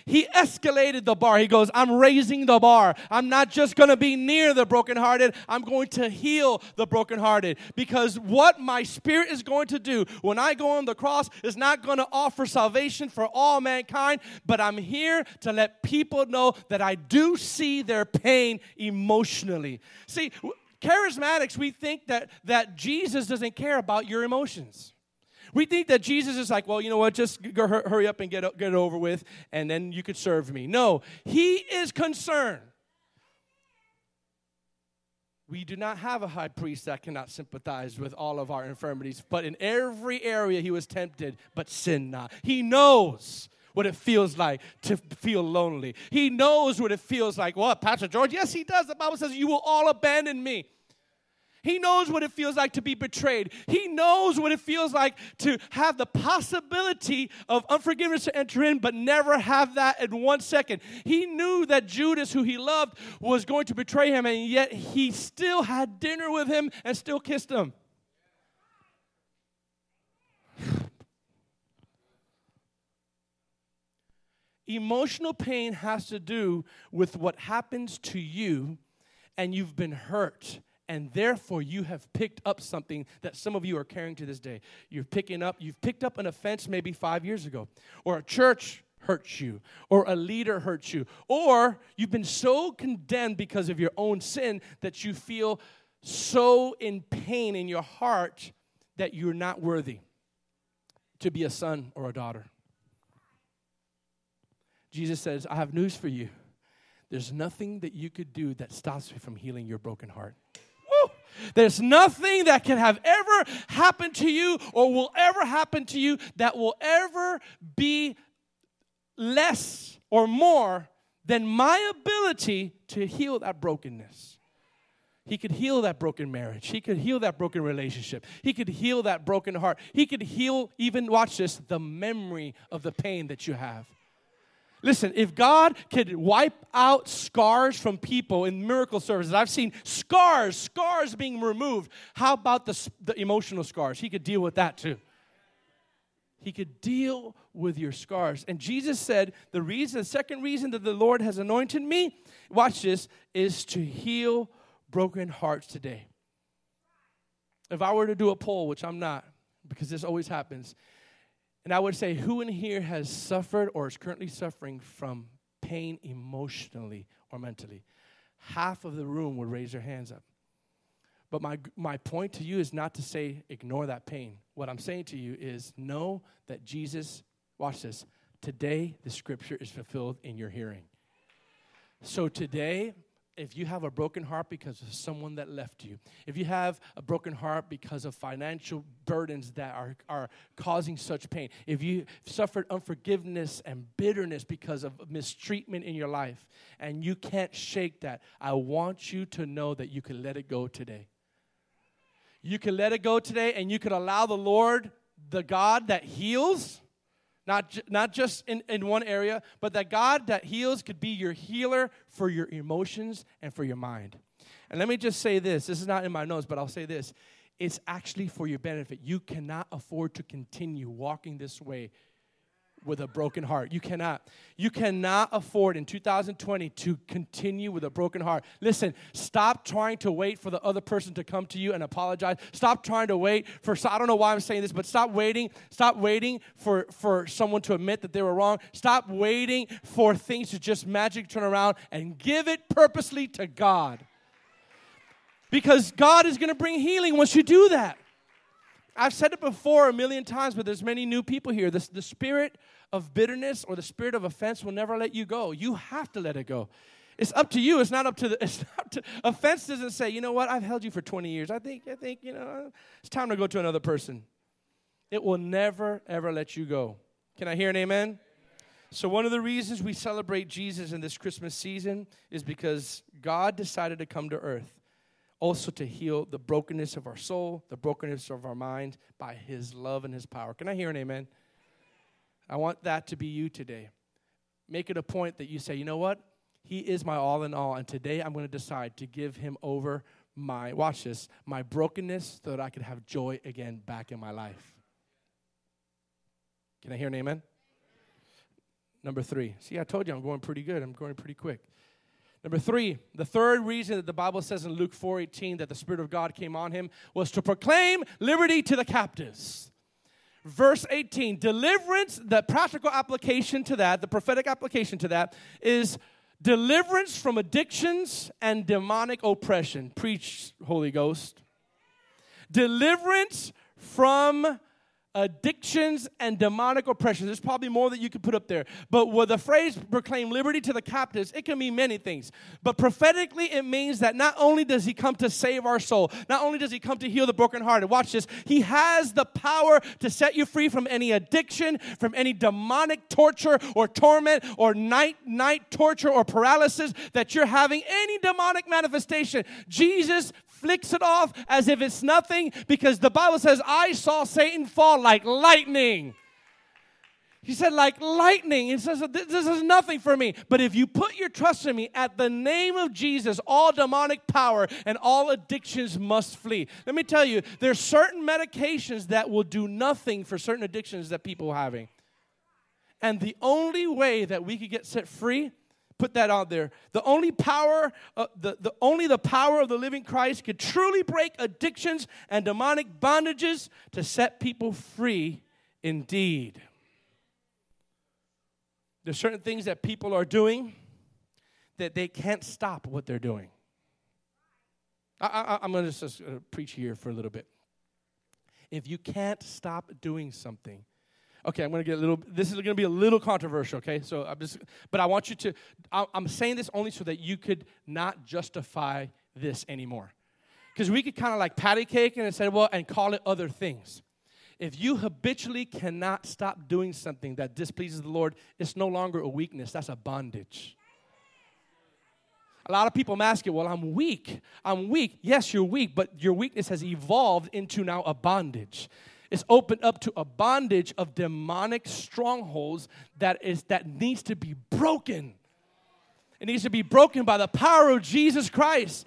he escalated the bar. He goes, I'm raising the bar. I'm not just going to be near the brokenhearted, I'm going to heal the brokenhearted. Because what my spirit is going to do when I go on the cross is not going to offer salvation for all mankind, but I'm here to let people know that I do see their pain emotionally. See, charismatics, we think that, that Jesus doesn't care about your emotions. We think that Jesus is like, well, you know what, just hurry up and get, get it over with, and then you could serve me. No, he is concerned. We do not have a high priest that cannot sympathize with all of our infirmities, but in every area he was tempted, but sin not. He knows what it feels like to feel lonely. He knows what it feels like. What, Pastor George? Yes, he does. The Bible says, You will all abandon me. He knows what it feels like to be betrayed. He knows what it feels like to have the possibility of unforgiveness to enter in, but never have that in one second. He knew that Judas, who he loved, was going to betray him, and yet he still had dinner with him and still kissed him. Emotional pain has to do with what happens to you, and you've been hurt and therefore you have picked up something that some of you are carrying to this day. You're picking up, you've picked up an offense maybe five years ago, or a church hurts you, or a leader hurts you, or you've been so condemned because of your own sin that you feel so in pain in your heart that you're not worthy to be a son or a daughter. Jesus says, I have news for you. There's nothing that you could do that stops me from healing your broken heart. There's nothing that can have ever happened to you or will ever happen to you that will ever be less or more than my ability to heal that brokenness. He could heal that broken marriage. He could heal that broken relationship. He could heal that broken heart. He could heal, even, watch this, the memory of the pain that you have. Listen, if God could wipe out scars from people in miracle services, I've seen scars, scars being removed. How about the, the emotional scars? He could deal with that too. He could deal with your scars. And Jesus said, the reason, the second reason that the Lord has anointed me, watch this, is to heal broken hearts today. If I were to do a poll, which I'm not, because this always happens, and I would say, who in here has suffered or is currently suffering from pain emotionally or mentally? Half of the room would raise their hands up. But my, my point to you is not to say ignore that pain. What I'm saying to you is know that Jesus, watch this, today the scripture is fulfilled in your hearing. So today, if you have a broken heart because of someone that left you, if you have a broken heart because of financial burdens that are, are causing such pain, if you suffered unforgiveness and bitterness because of mistreatment in your life, and you can't shake that, I want you to know that you can let it go today. You can let it go today, and you can allow the Lord, the God that heals, not, not just in, in one area, but that God that heals could be your healer for your emotions and for your mind. And let me just say this this is not in my notes, but I'll say this. It's actually for your benefit. You cannot afford to continue walking this way with a broken heart. You cannot. You cannot afford in 2020 to continue with a broken heart. Listen, stop trying to wait for the other person to come to you and apologize. Stop trying to wait for I don't know why I'm saying this, but stop waiting. Stop waiting for for someone to admit that they were wrong. Stop waiting for things to just magic turn around and give it purposely to God. Because God is going to bring healing once you do that. I've said it before a million times, but there's many new people here. The, the spirit of bitterness or the spirit of offense will never let you go. You have to let it go. It's up to you. It's not up to the. It's not to, offense doesn't say, you know what? I've held you for 20 years. I think. I think. You know, it's time to go to another person. It will never ever let you go. Can I hear an amen? So, one of the reasons we celebrate Jesus in this Christmas season is because God decided to come to earth also to heal the brokenness of our soul, the brokenness of our mind by His love and His power. Can I hear an amen? I want that to be you today. Make it a point that you say, you know what? He is my all in all, and today I'm going to decide to give Him over my, watch this, my brokenness so that I could have joy again back in my life. Can I hear an amen? Number three. See, I told you I'm going pretty good. I'm going pretty quick. Number three, the third reason that the Bible says in Luke 4:18 that the Spirit of God came on him was to proclaim liberty to the captives. Verse 18, deliverance, the practical application to that, the prophetic application to that, is deliverance from addictions and demonic oppression. Preach, Holy Ghost. Deliverance from addictions and demonic oppression. There's probably more that you could put up there. But with the phrase proclaim liberty to the captives, it can mean many things. But prophetically, it means that not only does he come to save our soul, not only does he come to heal the brokenhearted, watch this, he has the power to set you free from any addiction, from any demonic torture or torment or night night torture or paralysis that you're having, any demonic manifestation. Jesus flicks it off as if it's nothing because the Bible says, I saw Satan fall like lightning. He said, like lightning. He says, This is nothing for me. But if you put your trust in me, at the name of Jesus, all demonic power and all addictions must flee. Let me tell you, there's certain medications that will do nothing for certain addictions that people are having. And the only way that we could get set free put that out there. The only power, uh, the, the only the power of the living Christ could truly break addictions and demonic bondages to set people free indeed. There's certain things that people are doing that they can't stop what they're doing. I, am going to just uh, preach here for a little bit. If you can't stop doing something, Okay, I'm going to get a little, this is going to be a little controversial, okay? So I'm just, but I want you to, I'm saying this only so that you could not justify this anymore. Because we could kind of like patty cake and say, well, and call it other things. If you habitually cannot stop doing something that displeases the Lord, it's no longer a weakness, that's a bondage. A lot of people ask you, well, I'm weak. I'm weak. Yes, you're weak, but your weakness has evolved into now a bondage is opened up to a bondage of demonic strongholds that is that needs to be broken. It needs to be broken by the power of Jesus Christ.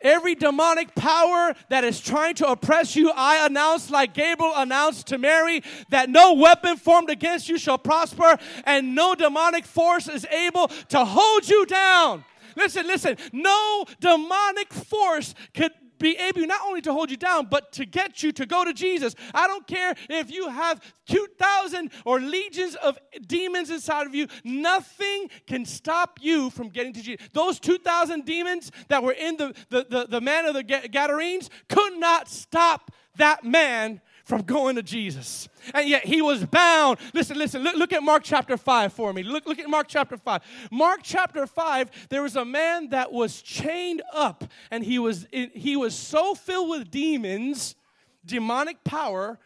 Every demonic power that is trying to oppress you, I announce, like Gabriel announced to Mary, that no weapon formed against you shall prosper, and no demonic force is able to hold you down. Listen, listen, no demonic force could be able not only to hold you down, but to get you to go to Jesus. I don't care if you have 2,000 or legions of demons inside of you, nothing can stop you from getting to Jesus. Those 2,000 demons that were in the, the, the, the man of the Gadarenes could not stop that man from going to Jesus. And yet he was bound. Listen, listen, look, look, at Mark chapter 5 for me. Look, look at Mark chapter 5. Mark chapter 5, there was a man that was chained up, and he was, he was so filled with demons, demonic power,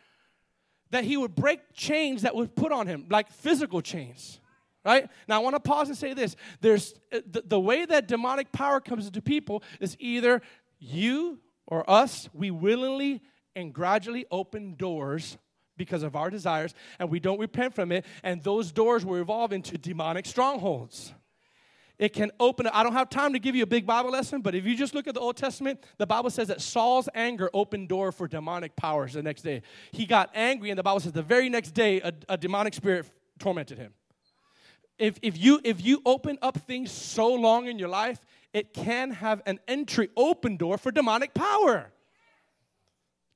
that he would break chains that would put on him, like physical chains. Right? Now I want to pause and say this. There's uh, the, the way that demonic power comes into people is either you or us, we willingly and gradually open doors because of our desires and we don't repent from it and those doors will evolve into demonic strongholds. It can open i don't have time to give you a big bible lesson but if you just look at the old testament the bible says that saul's anger opened door for demonic powers the next day. He got angry and the bible says the very next day a, a demonic spirit tormented him. If, if you if you open up things so long in your life it can have an entry open door for demonic power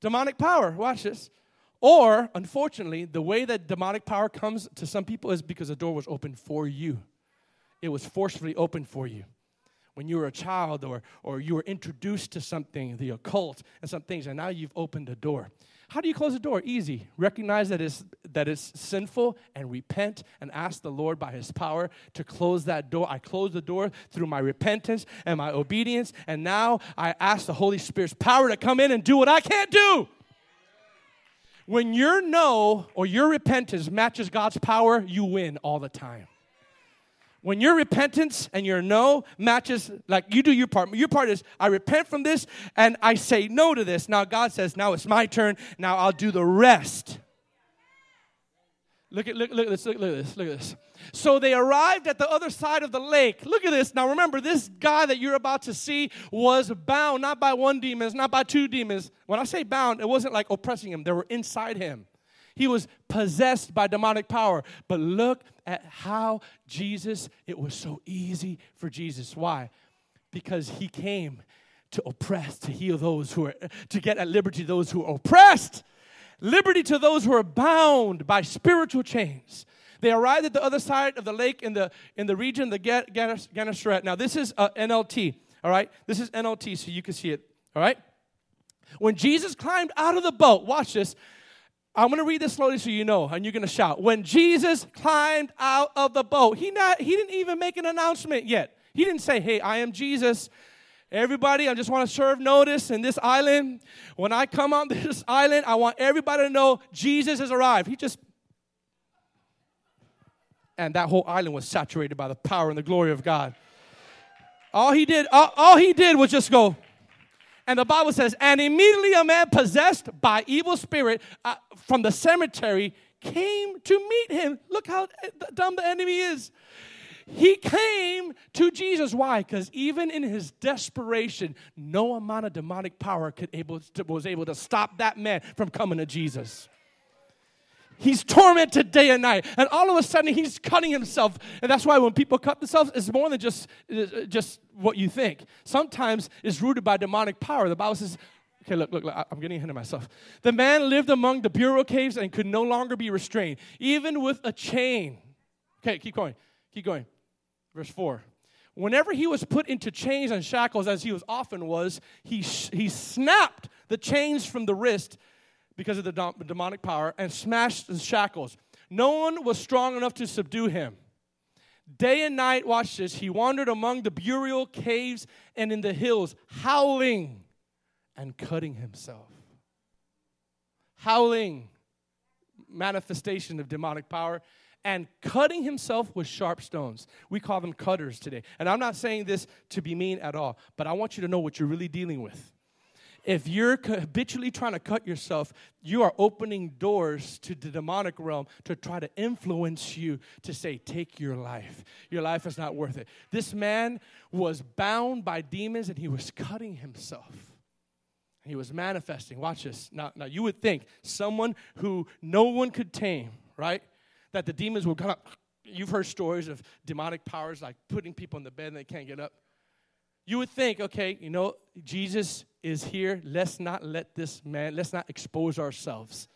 demonic power. Watch this. Or, unfortunately, the way that demonic power comes to some people is because the door was open for you. It was forcefully opened for you. When you were a child or, or you were introduced to something, the occult and some things, and now you've opened a door. How do you close the door? Easy. Recognize that it's, that it's sinful and repent and ask the Lord by His power to close that door. I close the door through my repentance and my obedience, and now I ask the Holy Spirit's power to come in and do what I can't do. When your no or your repentance matches God's power, you win all the time. When your repentance and your no matches, like you do your part, your part is I repent from this and I say no to this. Now God says, now it's my turn. Now I'll do the rest. Look at look, look at this, look, look at this, look at this. So they arrived at the other side of the lake. Look at this. Now remember, this guy that you're about to see was bound not by one demon, not by two demons. When I say bound, it wasn't like oppressing him, they were inside him. He was possessed by demonic power. But look at how Jesus, it was so easy for Jesus. Why? Because he came to oppress, to heal those who are, to get at liberty those who are oppressed, liberty to those who are bound by spiritual chains. They arrived at the other side of the lake in the, in the region, the Gennesaret. Now, this is uh, NLT, all right? This is NLT, so you can see it, all right? When Jesus climbed out of the boat, watch this. I'm going to read this slowly so you know, and you're going to shout. When Jesus climbed out of the boat, he, not, he didn't even make an announcement yet. He didn't say, Hey, I am Jesus. Everybody, I just want to serve notice in this island. When I come on this island, I want everybody to know Jesus has arrived. He just and that whole island was saturated by the power and the glory of God. All he did, all, all he did was just go. And the Bible says, and immediately a man possessed by evil spirit uh, from the cemetery came to meet him. Look how dumb the enemy is. He came to Jesus. Why? Because even in his desperation, no amount of demonic power could able to, was able to stop that man from coming to Jesus. He's tormented day and night. And all of a sudden, he's cutting himself. And that's why when people cut themselves, it's more than just, uh, just what you think. Sometimes it's rooted by demonic power. The Bible says, okay, look, look, look, I'm getting ahead of myself. The man lived among the bureau caves and could no longer be restrained, even with a chain. Okay, keep going. Keep going. Verse 4. Whenever he was put into chains and shackles, as he was often was, he, he snapped the chains from the wrist because of the demonic power and smashed the shackles. No one was strong enough to subdue him. Day and night, watch this, he wandered among the burial caves and in the hills, howling and cutting himself. Howling, manifestation of demonic power, and cutting himself with sharp stones. We call them cutters today. And I'm not saying this to be mean at all, but I want you to know what you're really dealing with if you're habitually trying to cut yourself, you are opening doors to the demonic realm to try to influence you to say, Take your life. Your life is not worth it. This man was bound by demons and he was cutting himself. He was manifesting. Watch this. Now, now you would think someone who no one could tame, right? That the demons would come up. You've heard stories of demonic powers like putting people in the bed and they can't get up. You would think, okay, you know, Jesus is here. Let's not let this man, let's not expose ourselves.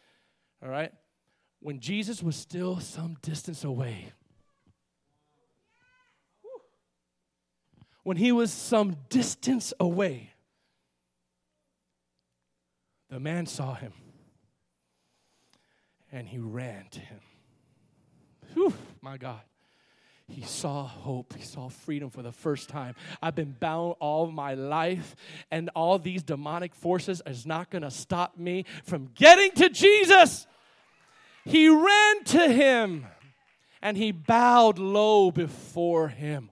All right? When Jesus was still some distance away, when he was some distance away, the man saw him and he ran to him. Whew, my God. He saw hope. He saw freedom for the first time. I've been bound all my life, and all these demonic forces is not going to stop me from getting to Jesus. He ran to him and he bowed low before him.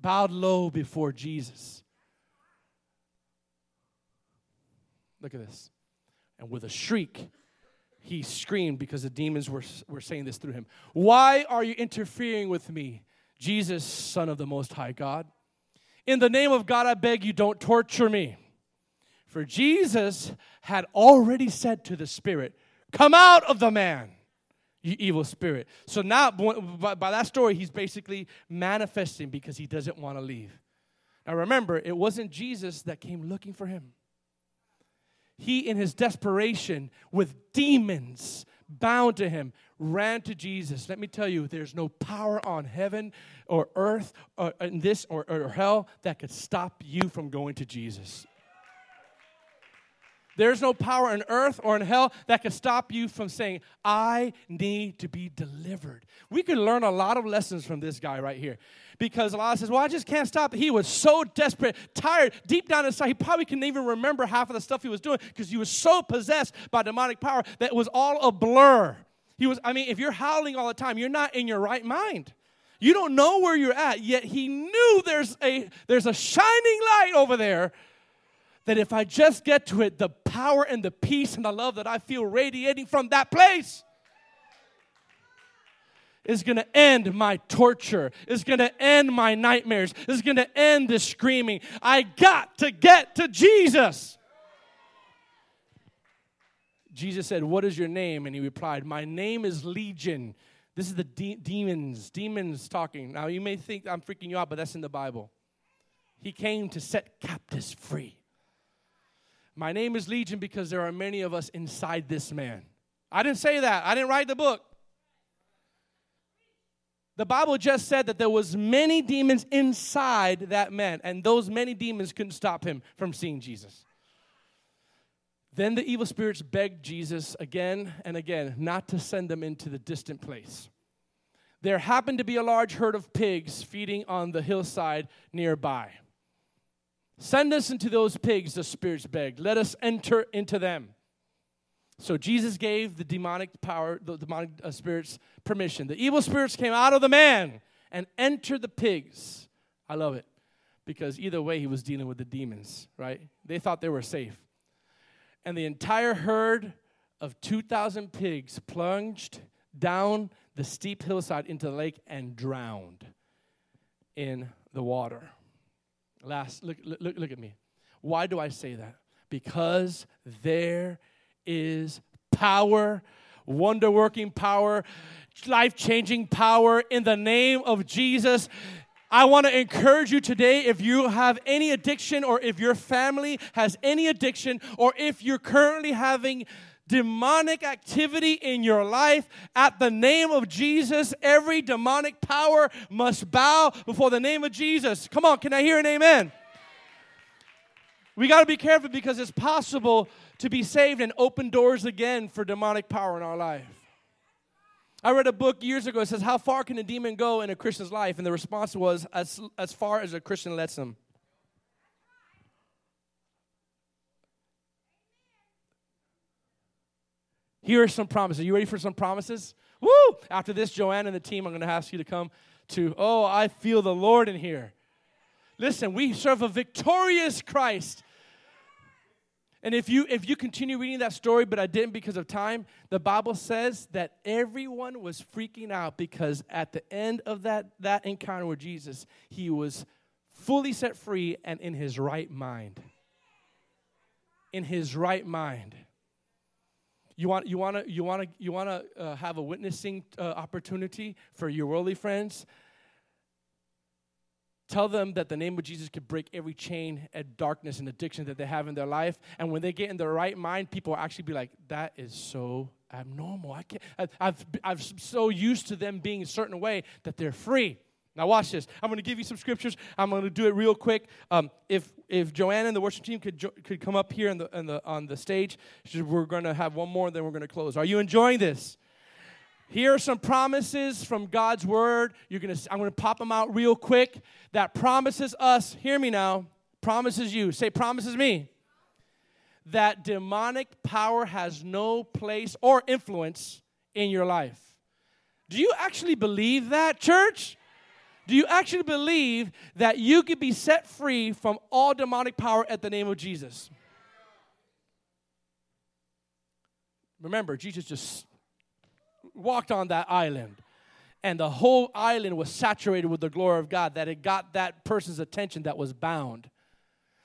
Bowed low before Jesus. Look at this. And with a shriek, he screamed because the demons were, were saying this through him. Why are you interfering with me, Jesus, Son of the Most High God? In the name of God, I beg you, don't torture me. For Jesus had already said to the spirit, Come out of the man, you evil spirit. So now, by, by that story, he's basically manifesting because he doesn't want to leave. Now remember, it wasn't Jesus that came looking for him he, in his desperation, with demons bound to him, ran to Jesus. Let me tell you, there's no power on heaven or earth or in this or, or hell that could stop you from going to Jesus. There's no power in earth or in hell that can stop you from saying, I need to be delivered. We could learn a lot of lessons from this guy right here. Because a lot says, Well, I just can't stop. He was so desperate, tired, deep down inside. He probably couldn't even remember half of the stuff he was doing because he was so possessed by demonic power that it was all a blur. He was, I mean, if you're howling all the time, you're not in your right mind. You don't know where you're at, yet he knew there's a there's a shining light over there that if I just get to it, the power and the peace and the love that I feel radiating from that place is going to end my torture, is going to end my nightmares, is going to end the screaming. I got to get to Jesus. Jesus said, What is your name? And he replied, My name is Legion. This is the de- demons, demons talking. Now, you may think I'm freaking you out, but that's in the Bible. He came to set captives free. My name is Legion because there are many of us inside this man. I didn't say that. I didn't write the book. The Bible just said that there was many demons inside that man, and those many demons couldn't stop him from seeing Jesus. Then the evil spirits begged Jesus again and again not to send them into the distant place. There happened to be a large herd of pigs feeding on the hillside nearby. Send us into those pigs, the spirits begged. Let us enter into them. So Jesus gave the demonic power, the demonic uh, spirits permission. The evil spirits came out of the man and entered the pigs. I love it because either way he was dealing with the demons, right? They thought they were safe. And the entire herd of 2,000 pigs plunged down the steep hillside into the lake and drowned in the water. Last, look, look, look at me. Why do I say that? Because there is power, wonder working power, life changing power in the name of Jesus. I want to encourage you today if you have any addiction or if your family has any addiction or if you're currently having demonic activity in your life, at the name of Jesus, every demonic power must bow before the name of Jesus. Come on, can I hear an amen? We got to be careful because it's possible to be saved and open doors again for demonic power in our life. I read a book years ago. It says, How far can a demon go in a Christian's life? And the response was, As, as far as a Christian lets him. Here are some promises. Are you ready for some promises? Woo! After this, Joanne and the team, I'm going to ask you to come to, oh, I feel the Lord in here. Listen, we serve a victorious Christ. And if you if you continue reading that story, but I didn't because of time, the Bible says that everyone was freaking out because at the end of that that encounter with Jesus, he was fully set free and in his right mind. In his right mind. You want you want to you want to you want to uh, have a witnessing uh, opportunity for your worldly friends. Tell them that the name of Jesus could break every chain and darkness and addiction that they have in their life. And when they get in their right mind, people will actually be like, "That is so abnormal. I can't. I, I've I've so used to them being a certain way that they're free." Now watch this. I'm going to give you some scriptures. I'm going to do it real quick. Um, if if Joanna and the worship team could jo- could come up here in the, in the on the stage, we're going to have one more, and then we're going to close. Are you enjoying this? Here are some promises from God's word. You're gonna, I'm going to pop them out real quick. That promises us. Hear me now. Promises you. Say promises me. That demonic power has no place or influence in your life. Do you actually believe that, church? Do you actually believe that you could be set free from all demonic power at the name of Jesus? Remember, Jesus just walked on that island and the whole island was saturated with the glory of God, that it got that person's attention that was bound.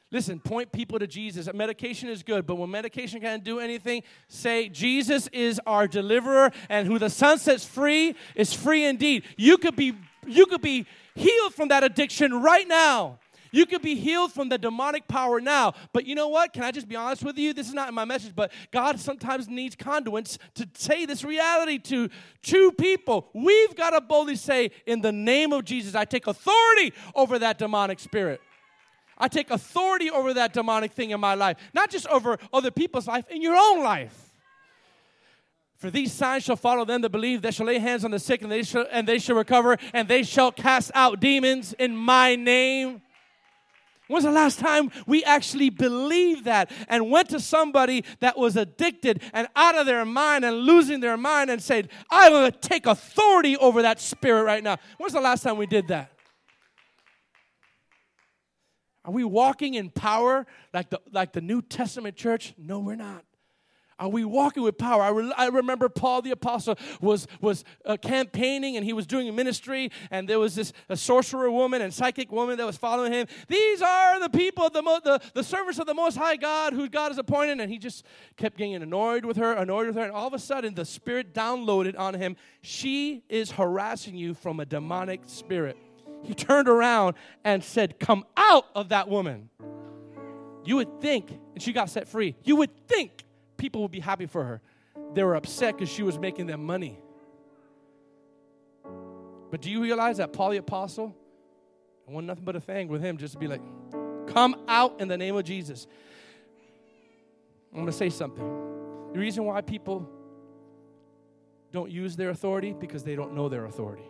Listen, point people to Jesus. Medication is good, but when medication can't do anything, say, Jesus is our deliverer, and who the Son sets free is free indeed. You could be, you could be healed from that addiction right now. You could be healed from the demonic power now. But you know what? Can I just be honest with you? This is not in my message, but God sometimes needs conduits to say this reality to two people. We've got to boldly say, in the name of Jesus, I take authority over that demonic spirit. I take authority over that demonic thing in my life, not just over other people's life, in your own life. For these signs shall follow them that believe. They shall lay hands on the sick, and they shall, and they shall recover, and they shall cast out demons in my name. When's the last time we actually believed that and went to somebody that was addicted and out of their mind and losing their mind and said, I'm going to take authority over that spirit right now? When's the last time we did that? Are we walking in power like the, like the New Testament church? No, we're not. Are we walking with power? I, re- I remember Paul the apostle was was uh, campaigning and he was doing a ministry, and there was this a sorcerer woman and psychic woman that was following him. These are the people, the mo- the the servants of the Most High God, who God has appointed, and he just kept getting annoyed with her, annoyed with her, and all of a sudden the Spirit downloaded on him. She is harassing you from a demonic spirit. He turned around and said, "Come out of that woman." You would think, and she got set free. You would think people would be happy for her. They were upset because she was making them money. But do you realize that Paul the Apostle, I want nothing but a thing with him just to be like, come out in the name of Jesus. I'm going to say something. The reason why people don't use their authority because they don't know their authority.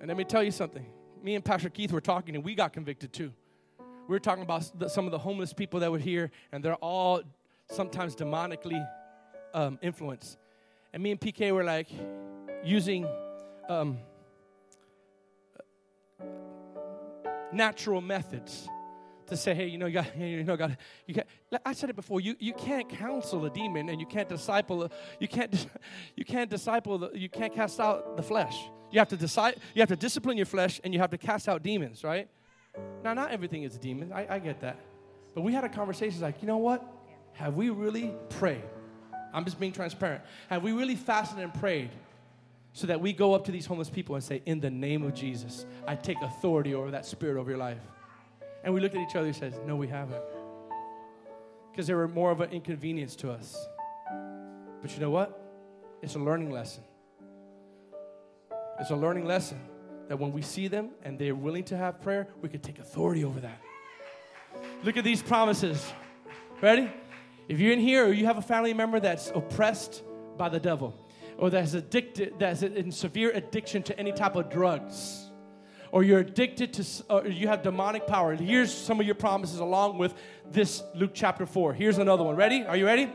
And let me tell you something. Me and Pastor Keith were talking and we got convicted too we were talking about some of the homeless people that were here, and they're all sometimes demonically um, influenced. And me and PK were like using um, natural methods to say, hey, you know, you got, you know, got, you can't. I said it before. You you can't counsel a demon, and you can't disciple. You can't you can't disciple. The, you can't cast out the flesh. You have to decide. You have to discipline your flesh, and you have to cast out demons. Right? Now, not everything is a demon. I, I get that. But we had a conversation like, you know what? Have we really prayed? I'm just being transparent. Have we really fasted and prayed so that we go up to these homeless people and say, In the name of Jesus, I take authority over that spirit over your life? And we looked at each other and said, No, we haven't. Because they were more of an inconvenience to us. But you know what? It's a learning lesson. It's a learning lesson that when we see them and they're willing to have prayer, we could take authority over that. Look at these promises. Ready? If you're in here or you have a family member that's oppressed by the devil or that's addicted, that's in severe addiction to any type of drugs, or you're addicted to, or you have demonic power, here's some of your promises along with this Luke chapter 4. Here's another one. Ready? Are you ready?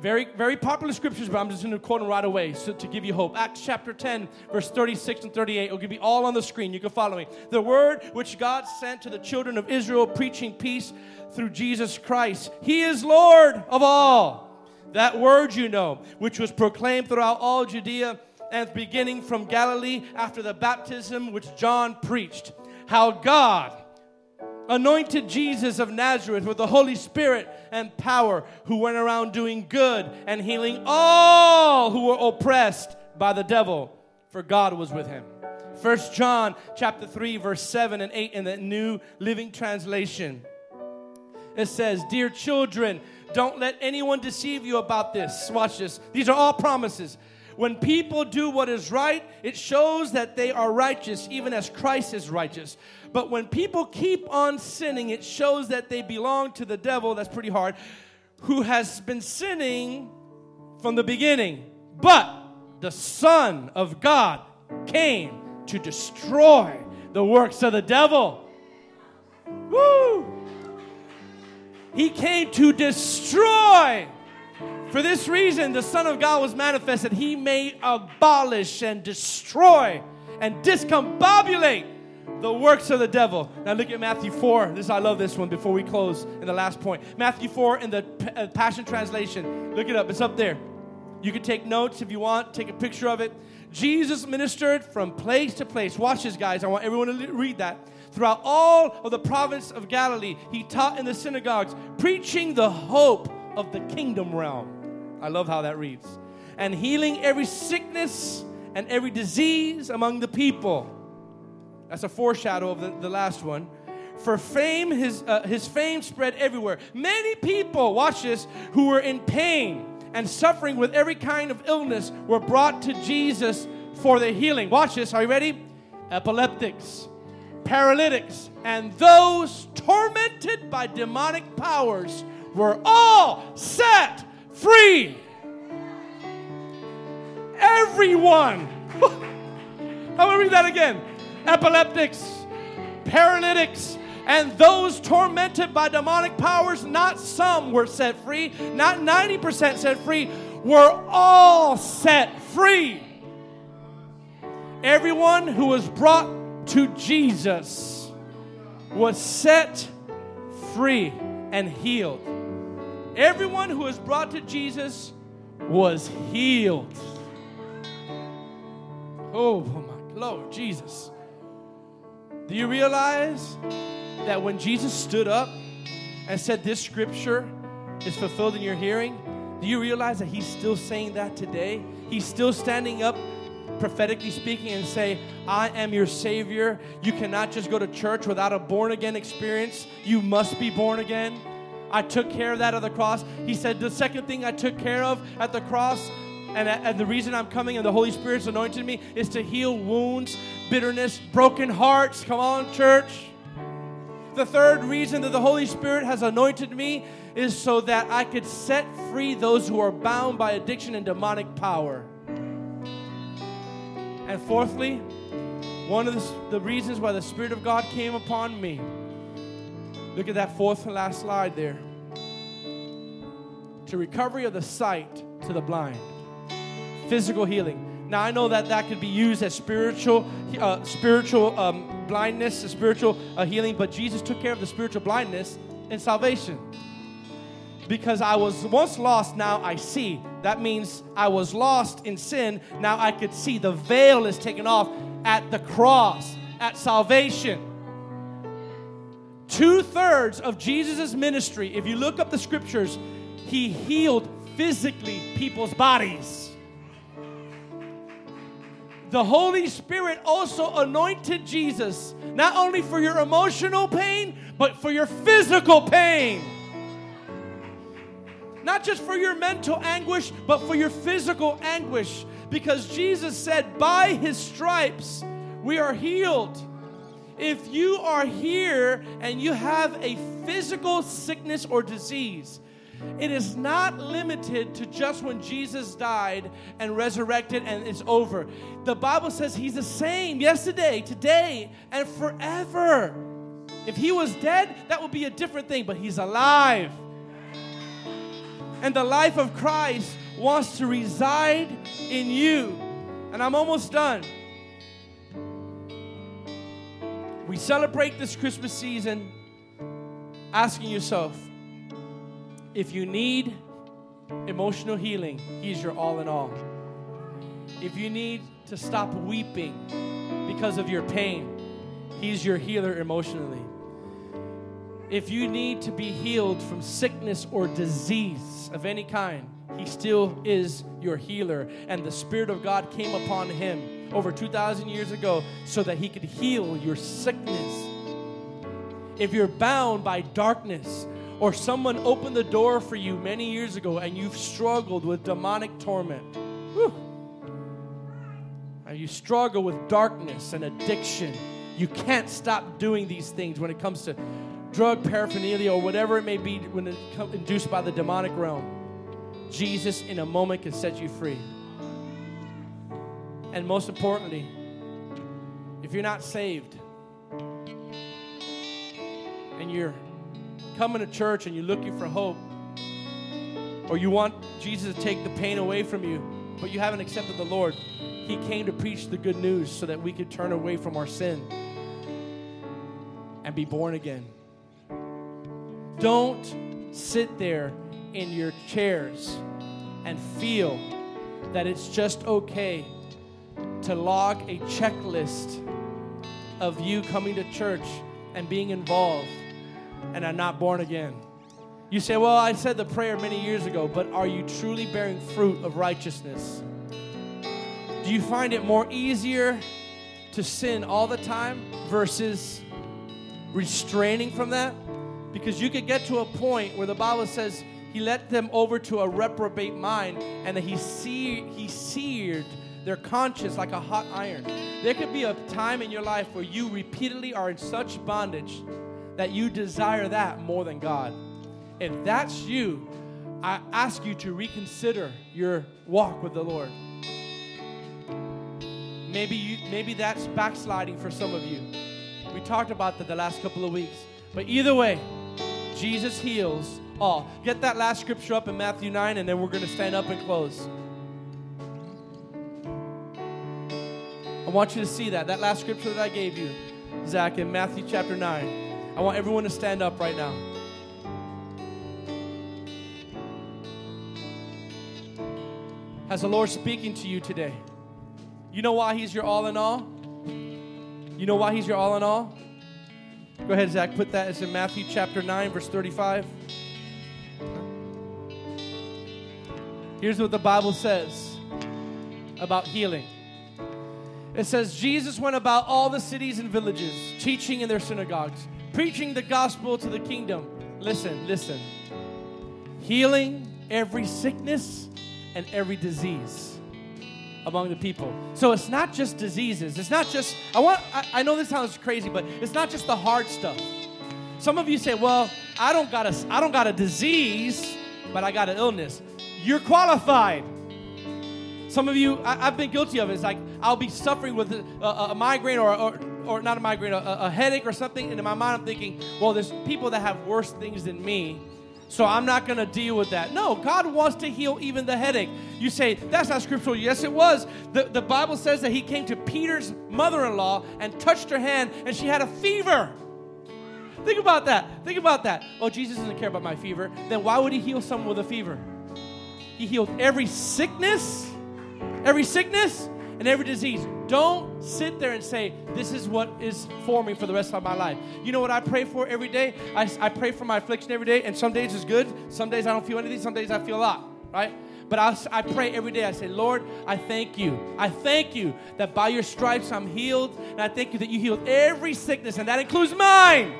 Very, very popular scriptures, but I'm just going to quote them right away so to give you hope. Acts chapter 10, verse 36 and 38. It'll give you all on the screen. You can follow me. The word which God sent to the children of Israel, preaching peace through Jesus Christ. He is Lord of all. That word you know, which was proclaimed throughout all Judea and beginning from Galilee after the baptism which John preached. How God anointed Jesus of Nazareth with the Holy Spirit and power, who went around doing good and healing all who were oppressed by the devil, for God was with him. First John chapter 3 verse 7 and 8 in the New Living Translation. It says, "Dear children, don't let anyone deceive you about this." Watch this. These are all promises. When people do what is right, it shows that they are righteous, even as Christ is righteous. But when people keep on sinning, it shows that they belong to the devil. That's pretty hard. Who has been sinning from the beginning. But the Son of God came to destroy the works of the devil. Woo! He came to destroy for this reason, the Son of God was manifested. He may abolish and destroy and discombobulate the works of the devil. Now look at Matthew 4. This I love this one before we close in the last point. Matthew 4 in the uh, Passion Translation. Look it up. It's up there. You can take notes if you want, take a picture of it. Jesus ministered from place to place. Watch this, guys. I want everyone to read that. Throughout all of the province of Galilee, he taught in the synagogues, preaching the hope of the kingdom realm. I love how that reads. And healing every sickness and every disease among the people. That's a foreshadow of the, the last one. For fame, his, uh, his fame spread everywhere. Many people, watch this, who were in pain and suffering with every kind of illness were brought to Jesus for their healing. Watch this, are you ready? Epileptics, paralytics, and those tormented by demonic powers were all set free. Everyone. I'm going to read that again. Epileptics, paralytics, and those tormented by demonic powers, not some were set free, not 90% set free, were all set free. Everyone who was brought to Jesus was set free, and healed. Everyone who was brought to Jesus was healed. Oh, my Lord Jesus. Do you realize that when Jesus stood up and said, This scripture is fulfilled in your hearing, do you realize that he's still saying that today? He's still standing up prophetically speaking and say, I am your Savior. You cannot just go to church without a born again experience. You must be born again. I took care of that at the cross. He said, The second thing I took care of at the cross, and, and the reason I'm coming and the Holy Spirit's anointed me, is to heal wounds, bitterness, broken hearts. Come on, church. The third reason that the Holy Spirit has anointed me is so that I could set free those who are bound by addiction and demonic power. And fourthly, one of the, the reasons why the Spirit of God came upon me. Look at that fourth and last slide there. To recovery of the sight to the blind, physical healing. Now I know that that could be used as spiritual, uh, spiritual um, blindness, spiritual uh, healing, but Jesus took care of the spiritual blindness in salvation because I was once lost, now I see. That means I was lost in sin, now I could see. The veil is taken off at the cross, at salvation. Two thirds of Jesus' ministry, if you look up the scriptures, he healed physically people's bodies. The Holy Spirit also anointed Jesus, not only for your emotional pain, but for your physical pain. Not just for your mental anguish, but for your physical anguish. Because Jesus said, By his stripes we are healed. If you are here and you have a physical sickness or disease, it is not limited to just when Jesus died and resurrected and it's over. The Bible says he's the same yesterday, today, and forever. If he was dead, that would be a different thing, but he's alive. And the life of Christ wants to reside in you. And I'm almost done. We celebrate this Christmas season asking yourself if you need emotional healing, He's your all in all. If you need to stop weeping because of your pain, He's your healer emotionally. If you need to be healed from sickness or disease of any kind, He still is your healer. And the Spirit of God came upon Him over 2,000 years ago so that He could heal your sickness. If you're bound by darkness, or someone opened the door for you many years ago and you've struggled with demonic torment, whew, you struggle with darkness and addiction, you can't stop doing these things when it comes to drug paraphernalia or whatever it may be when it come, induced by the demonic realm, Jesus in a moment can set you free. And most importantly, if you're not saved and you're coming to church and you're looking for hope, or you want Jesus to take the pain away from you, but you haven't accepted the Lord, He came to preach the good news so that we could turn away from our sin and be born again. Don't sit there in your chairs and feel that it's just okay to log a checklist of you coming to church and being involved and are not born again. You say, Well, I said the prayer many years ago, but are you truly bearing fruit of righteousness? Do you find it more easier to sin all the time versus restraining from that? Because you could get to a point where the Bible says he led them over to a reprobate mind and that he, see, he seared their conscience like a hot iron. There could be a time in your life where you repeatedly are in such bondage that you desire that more than God. If that's you, I ask you to reconsider your walk with the Lord. Maybe you maybe that's backsliding for some of you. We talked about that the last couple of weeks. But either way, Jesus heals all. Get that last scripture up in Matthew 9, and then we're going to stand up and close. I want you to see that. That last scripture that I gave you, Zach, in Matthew chapter 9. I want everyone to stand up right now. Has the Lord speaking to you today? You know why He's your all in all? You know why He's your all in all? Go ahead, Zach, put that. as in Matthew chapter 9, verse 35. Here's what the Bible says about healing. It says, Jesus went about all the cities and villages, teaching in their synagogues, preaching the gospel to the kingdom. Listen, listen. Healing every sickness and every disease among the people. So it's not just diseases. It's not just, I want, I, I know this sounds crazy, but it's not just the hard stuff. Some of you say, well, I don't got a, I don't got a disease, but I got an illness. You're qualified. Some of you, I, have been guilty of it. It's like I'll be suffering with a, a, a migraine or, or, or, not a migraine, a, a headache or something, and in my mind I'm thinking, well, there's people that have worse things than me, so I'm not going to deal with that. No, God wants to heal even the headache. You say, that's not scriptural. Yes, it was. The, the Bible says that he came to Peter's mother in law and touched her hand, and she had a fever. Think about that. Think about that. Oh, Jesus doesn't care about my fever. Then why would he heal someone with a fever? He healed every sickness, every sickness, and every disease. Don't sit there and say, This is what is for me for the rest of my life. You know what I pray for every day? I, I pray for my affliction every day, and some days it's good, some days I don't feel anything, some days I feel a lot, right? But I, I pray every day. I say, Lord, I thank you. I thank you that by your stripes I'm healed, and I thank you that you healed every sickness, and that includes mine,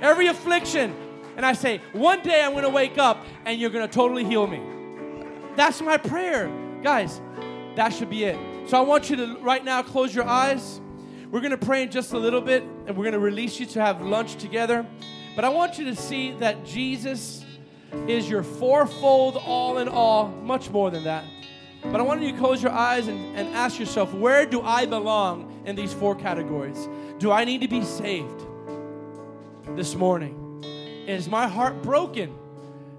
every affliction. And I say, one day I'm going to wake up and you're going to totally heal me. That's my prayer. Guys, that should be it. So I want you to right now close your eyes. We're going to pray in just a little bit and we're going to release you to have lunch together. But I want you to see that Jesus is your fourfold all in all, much more than that. But I want you to close your eyes and, and ask yourself, where do I belong in these four categories? Do I need to be saved this morning? Is my heart broken?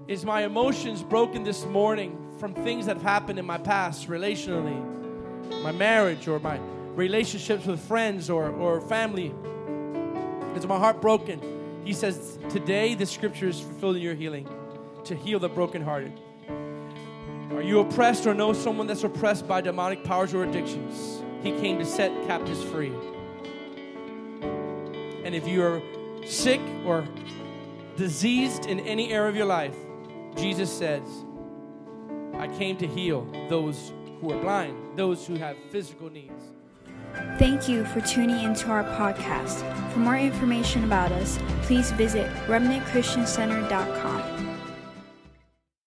Is my emotions broken this morning from things that have happened in my past relationally, my marriage, or my relationships with friends or, or family? Is my heart broken? He says, Today the scripture is fulfilling your healing to heal the brokenhearted. Are you oppressed or know someone that's oppressed by demonic powers or addictions? He came to set captives free. And if you are sick or diseased in any area of your life, Jesus says, I came to heal those who are blind, those who have physical needs. Thank you for tuning into our podcast. For more information about us, please visit remnantchristiancenter.com.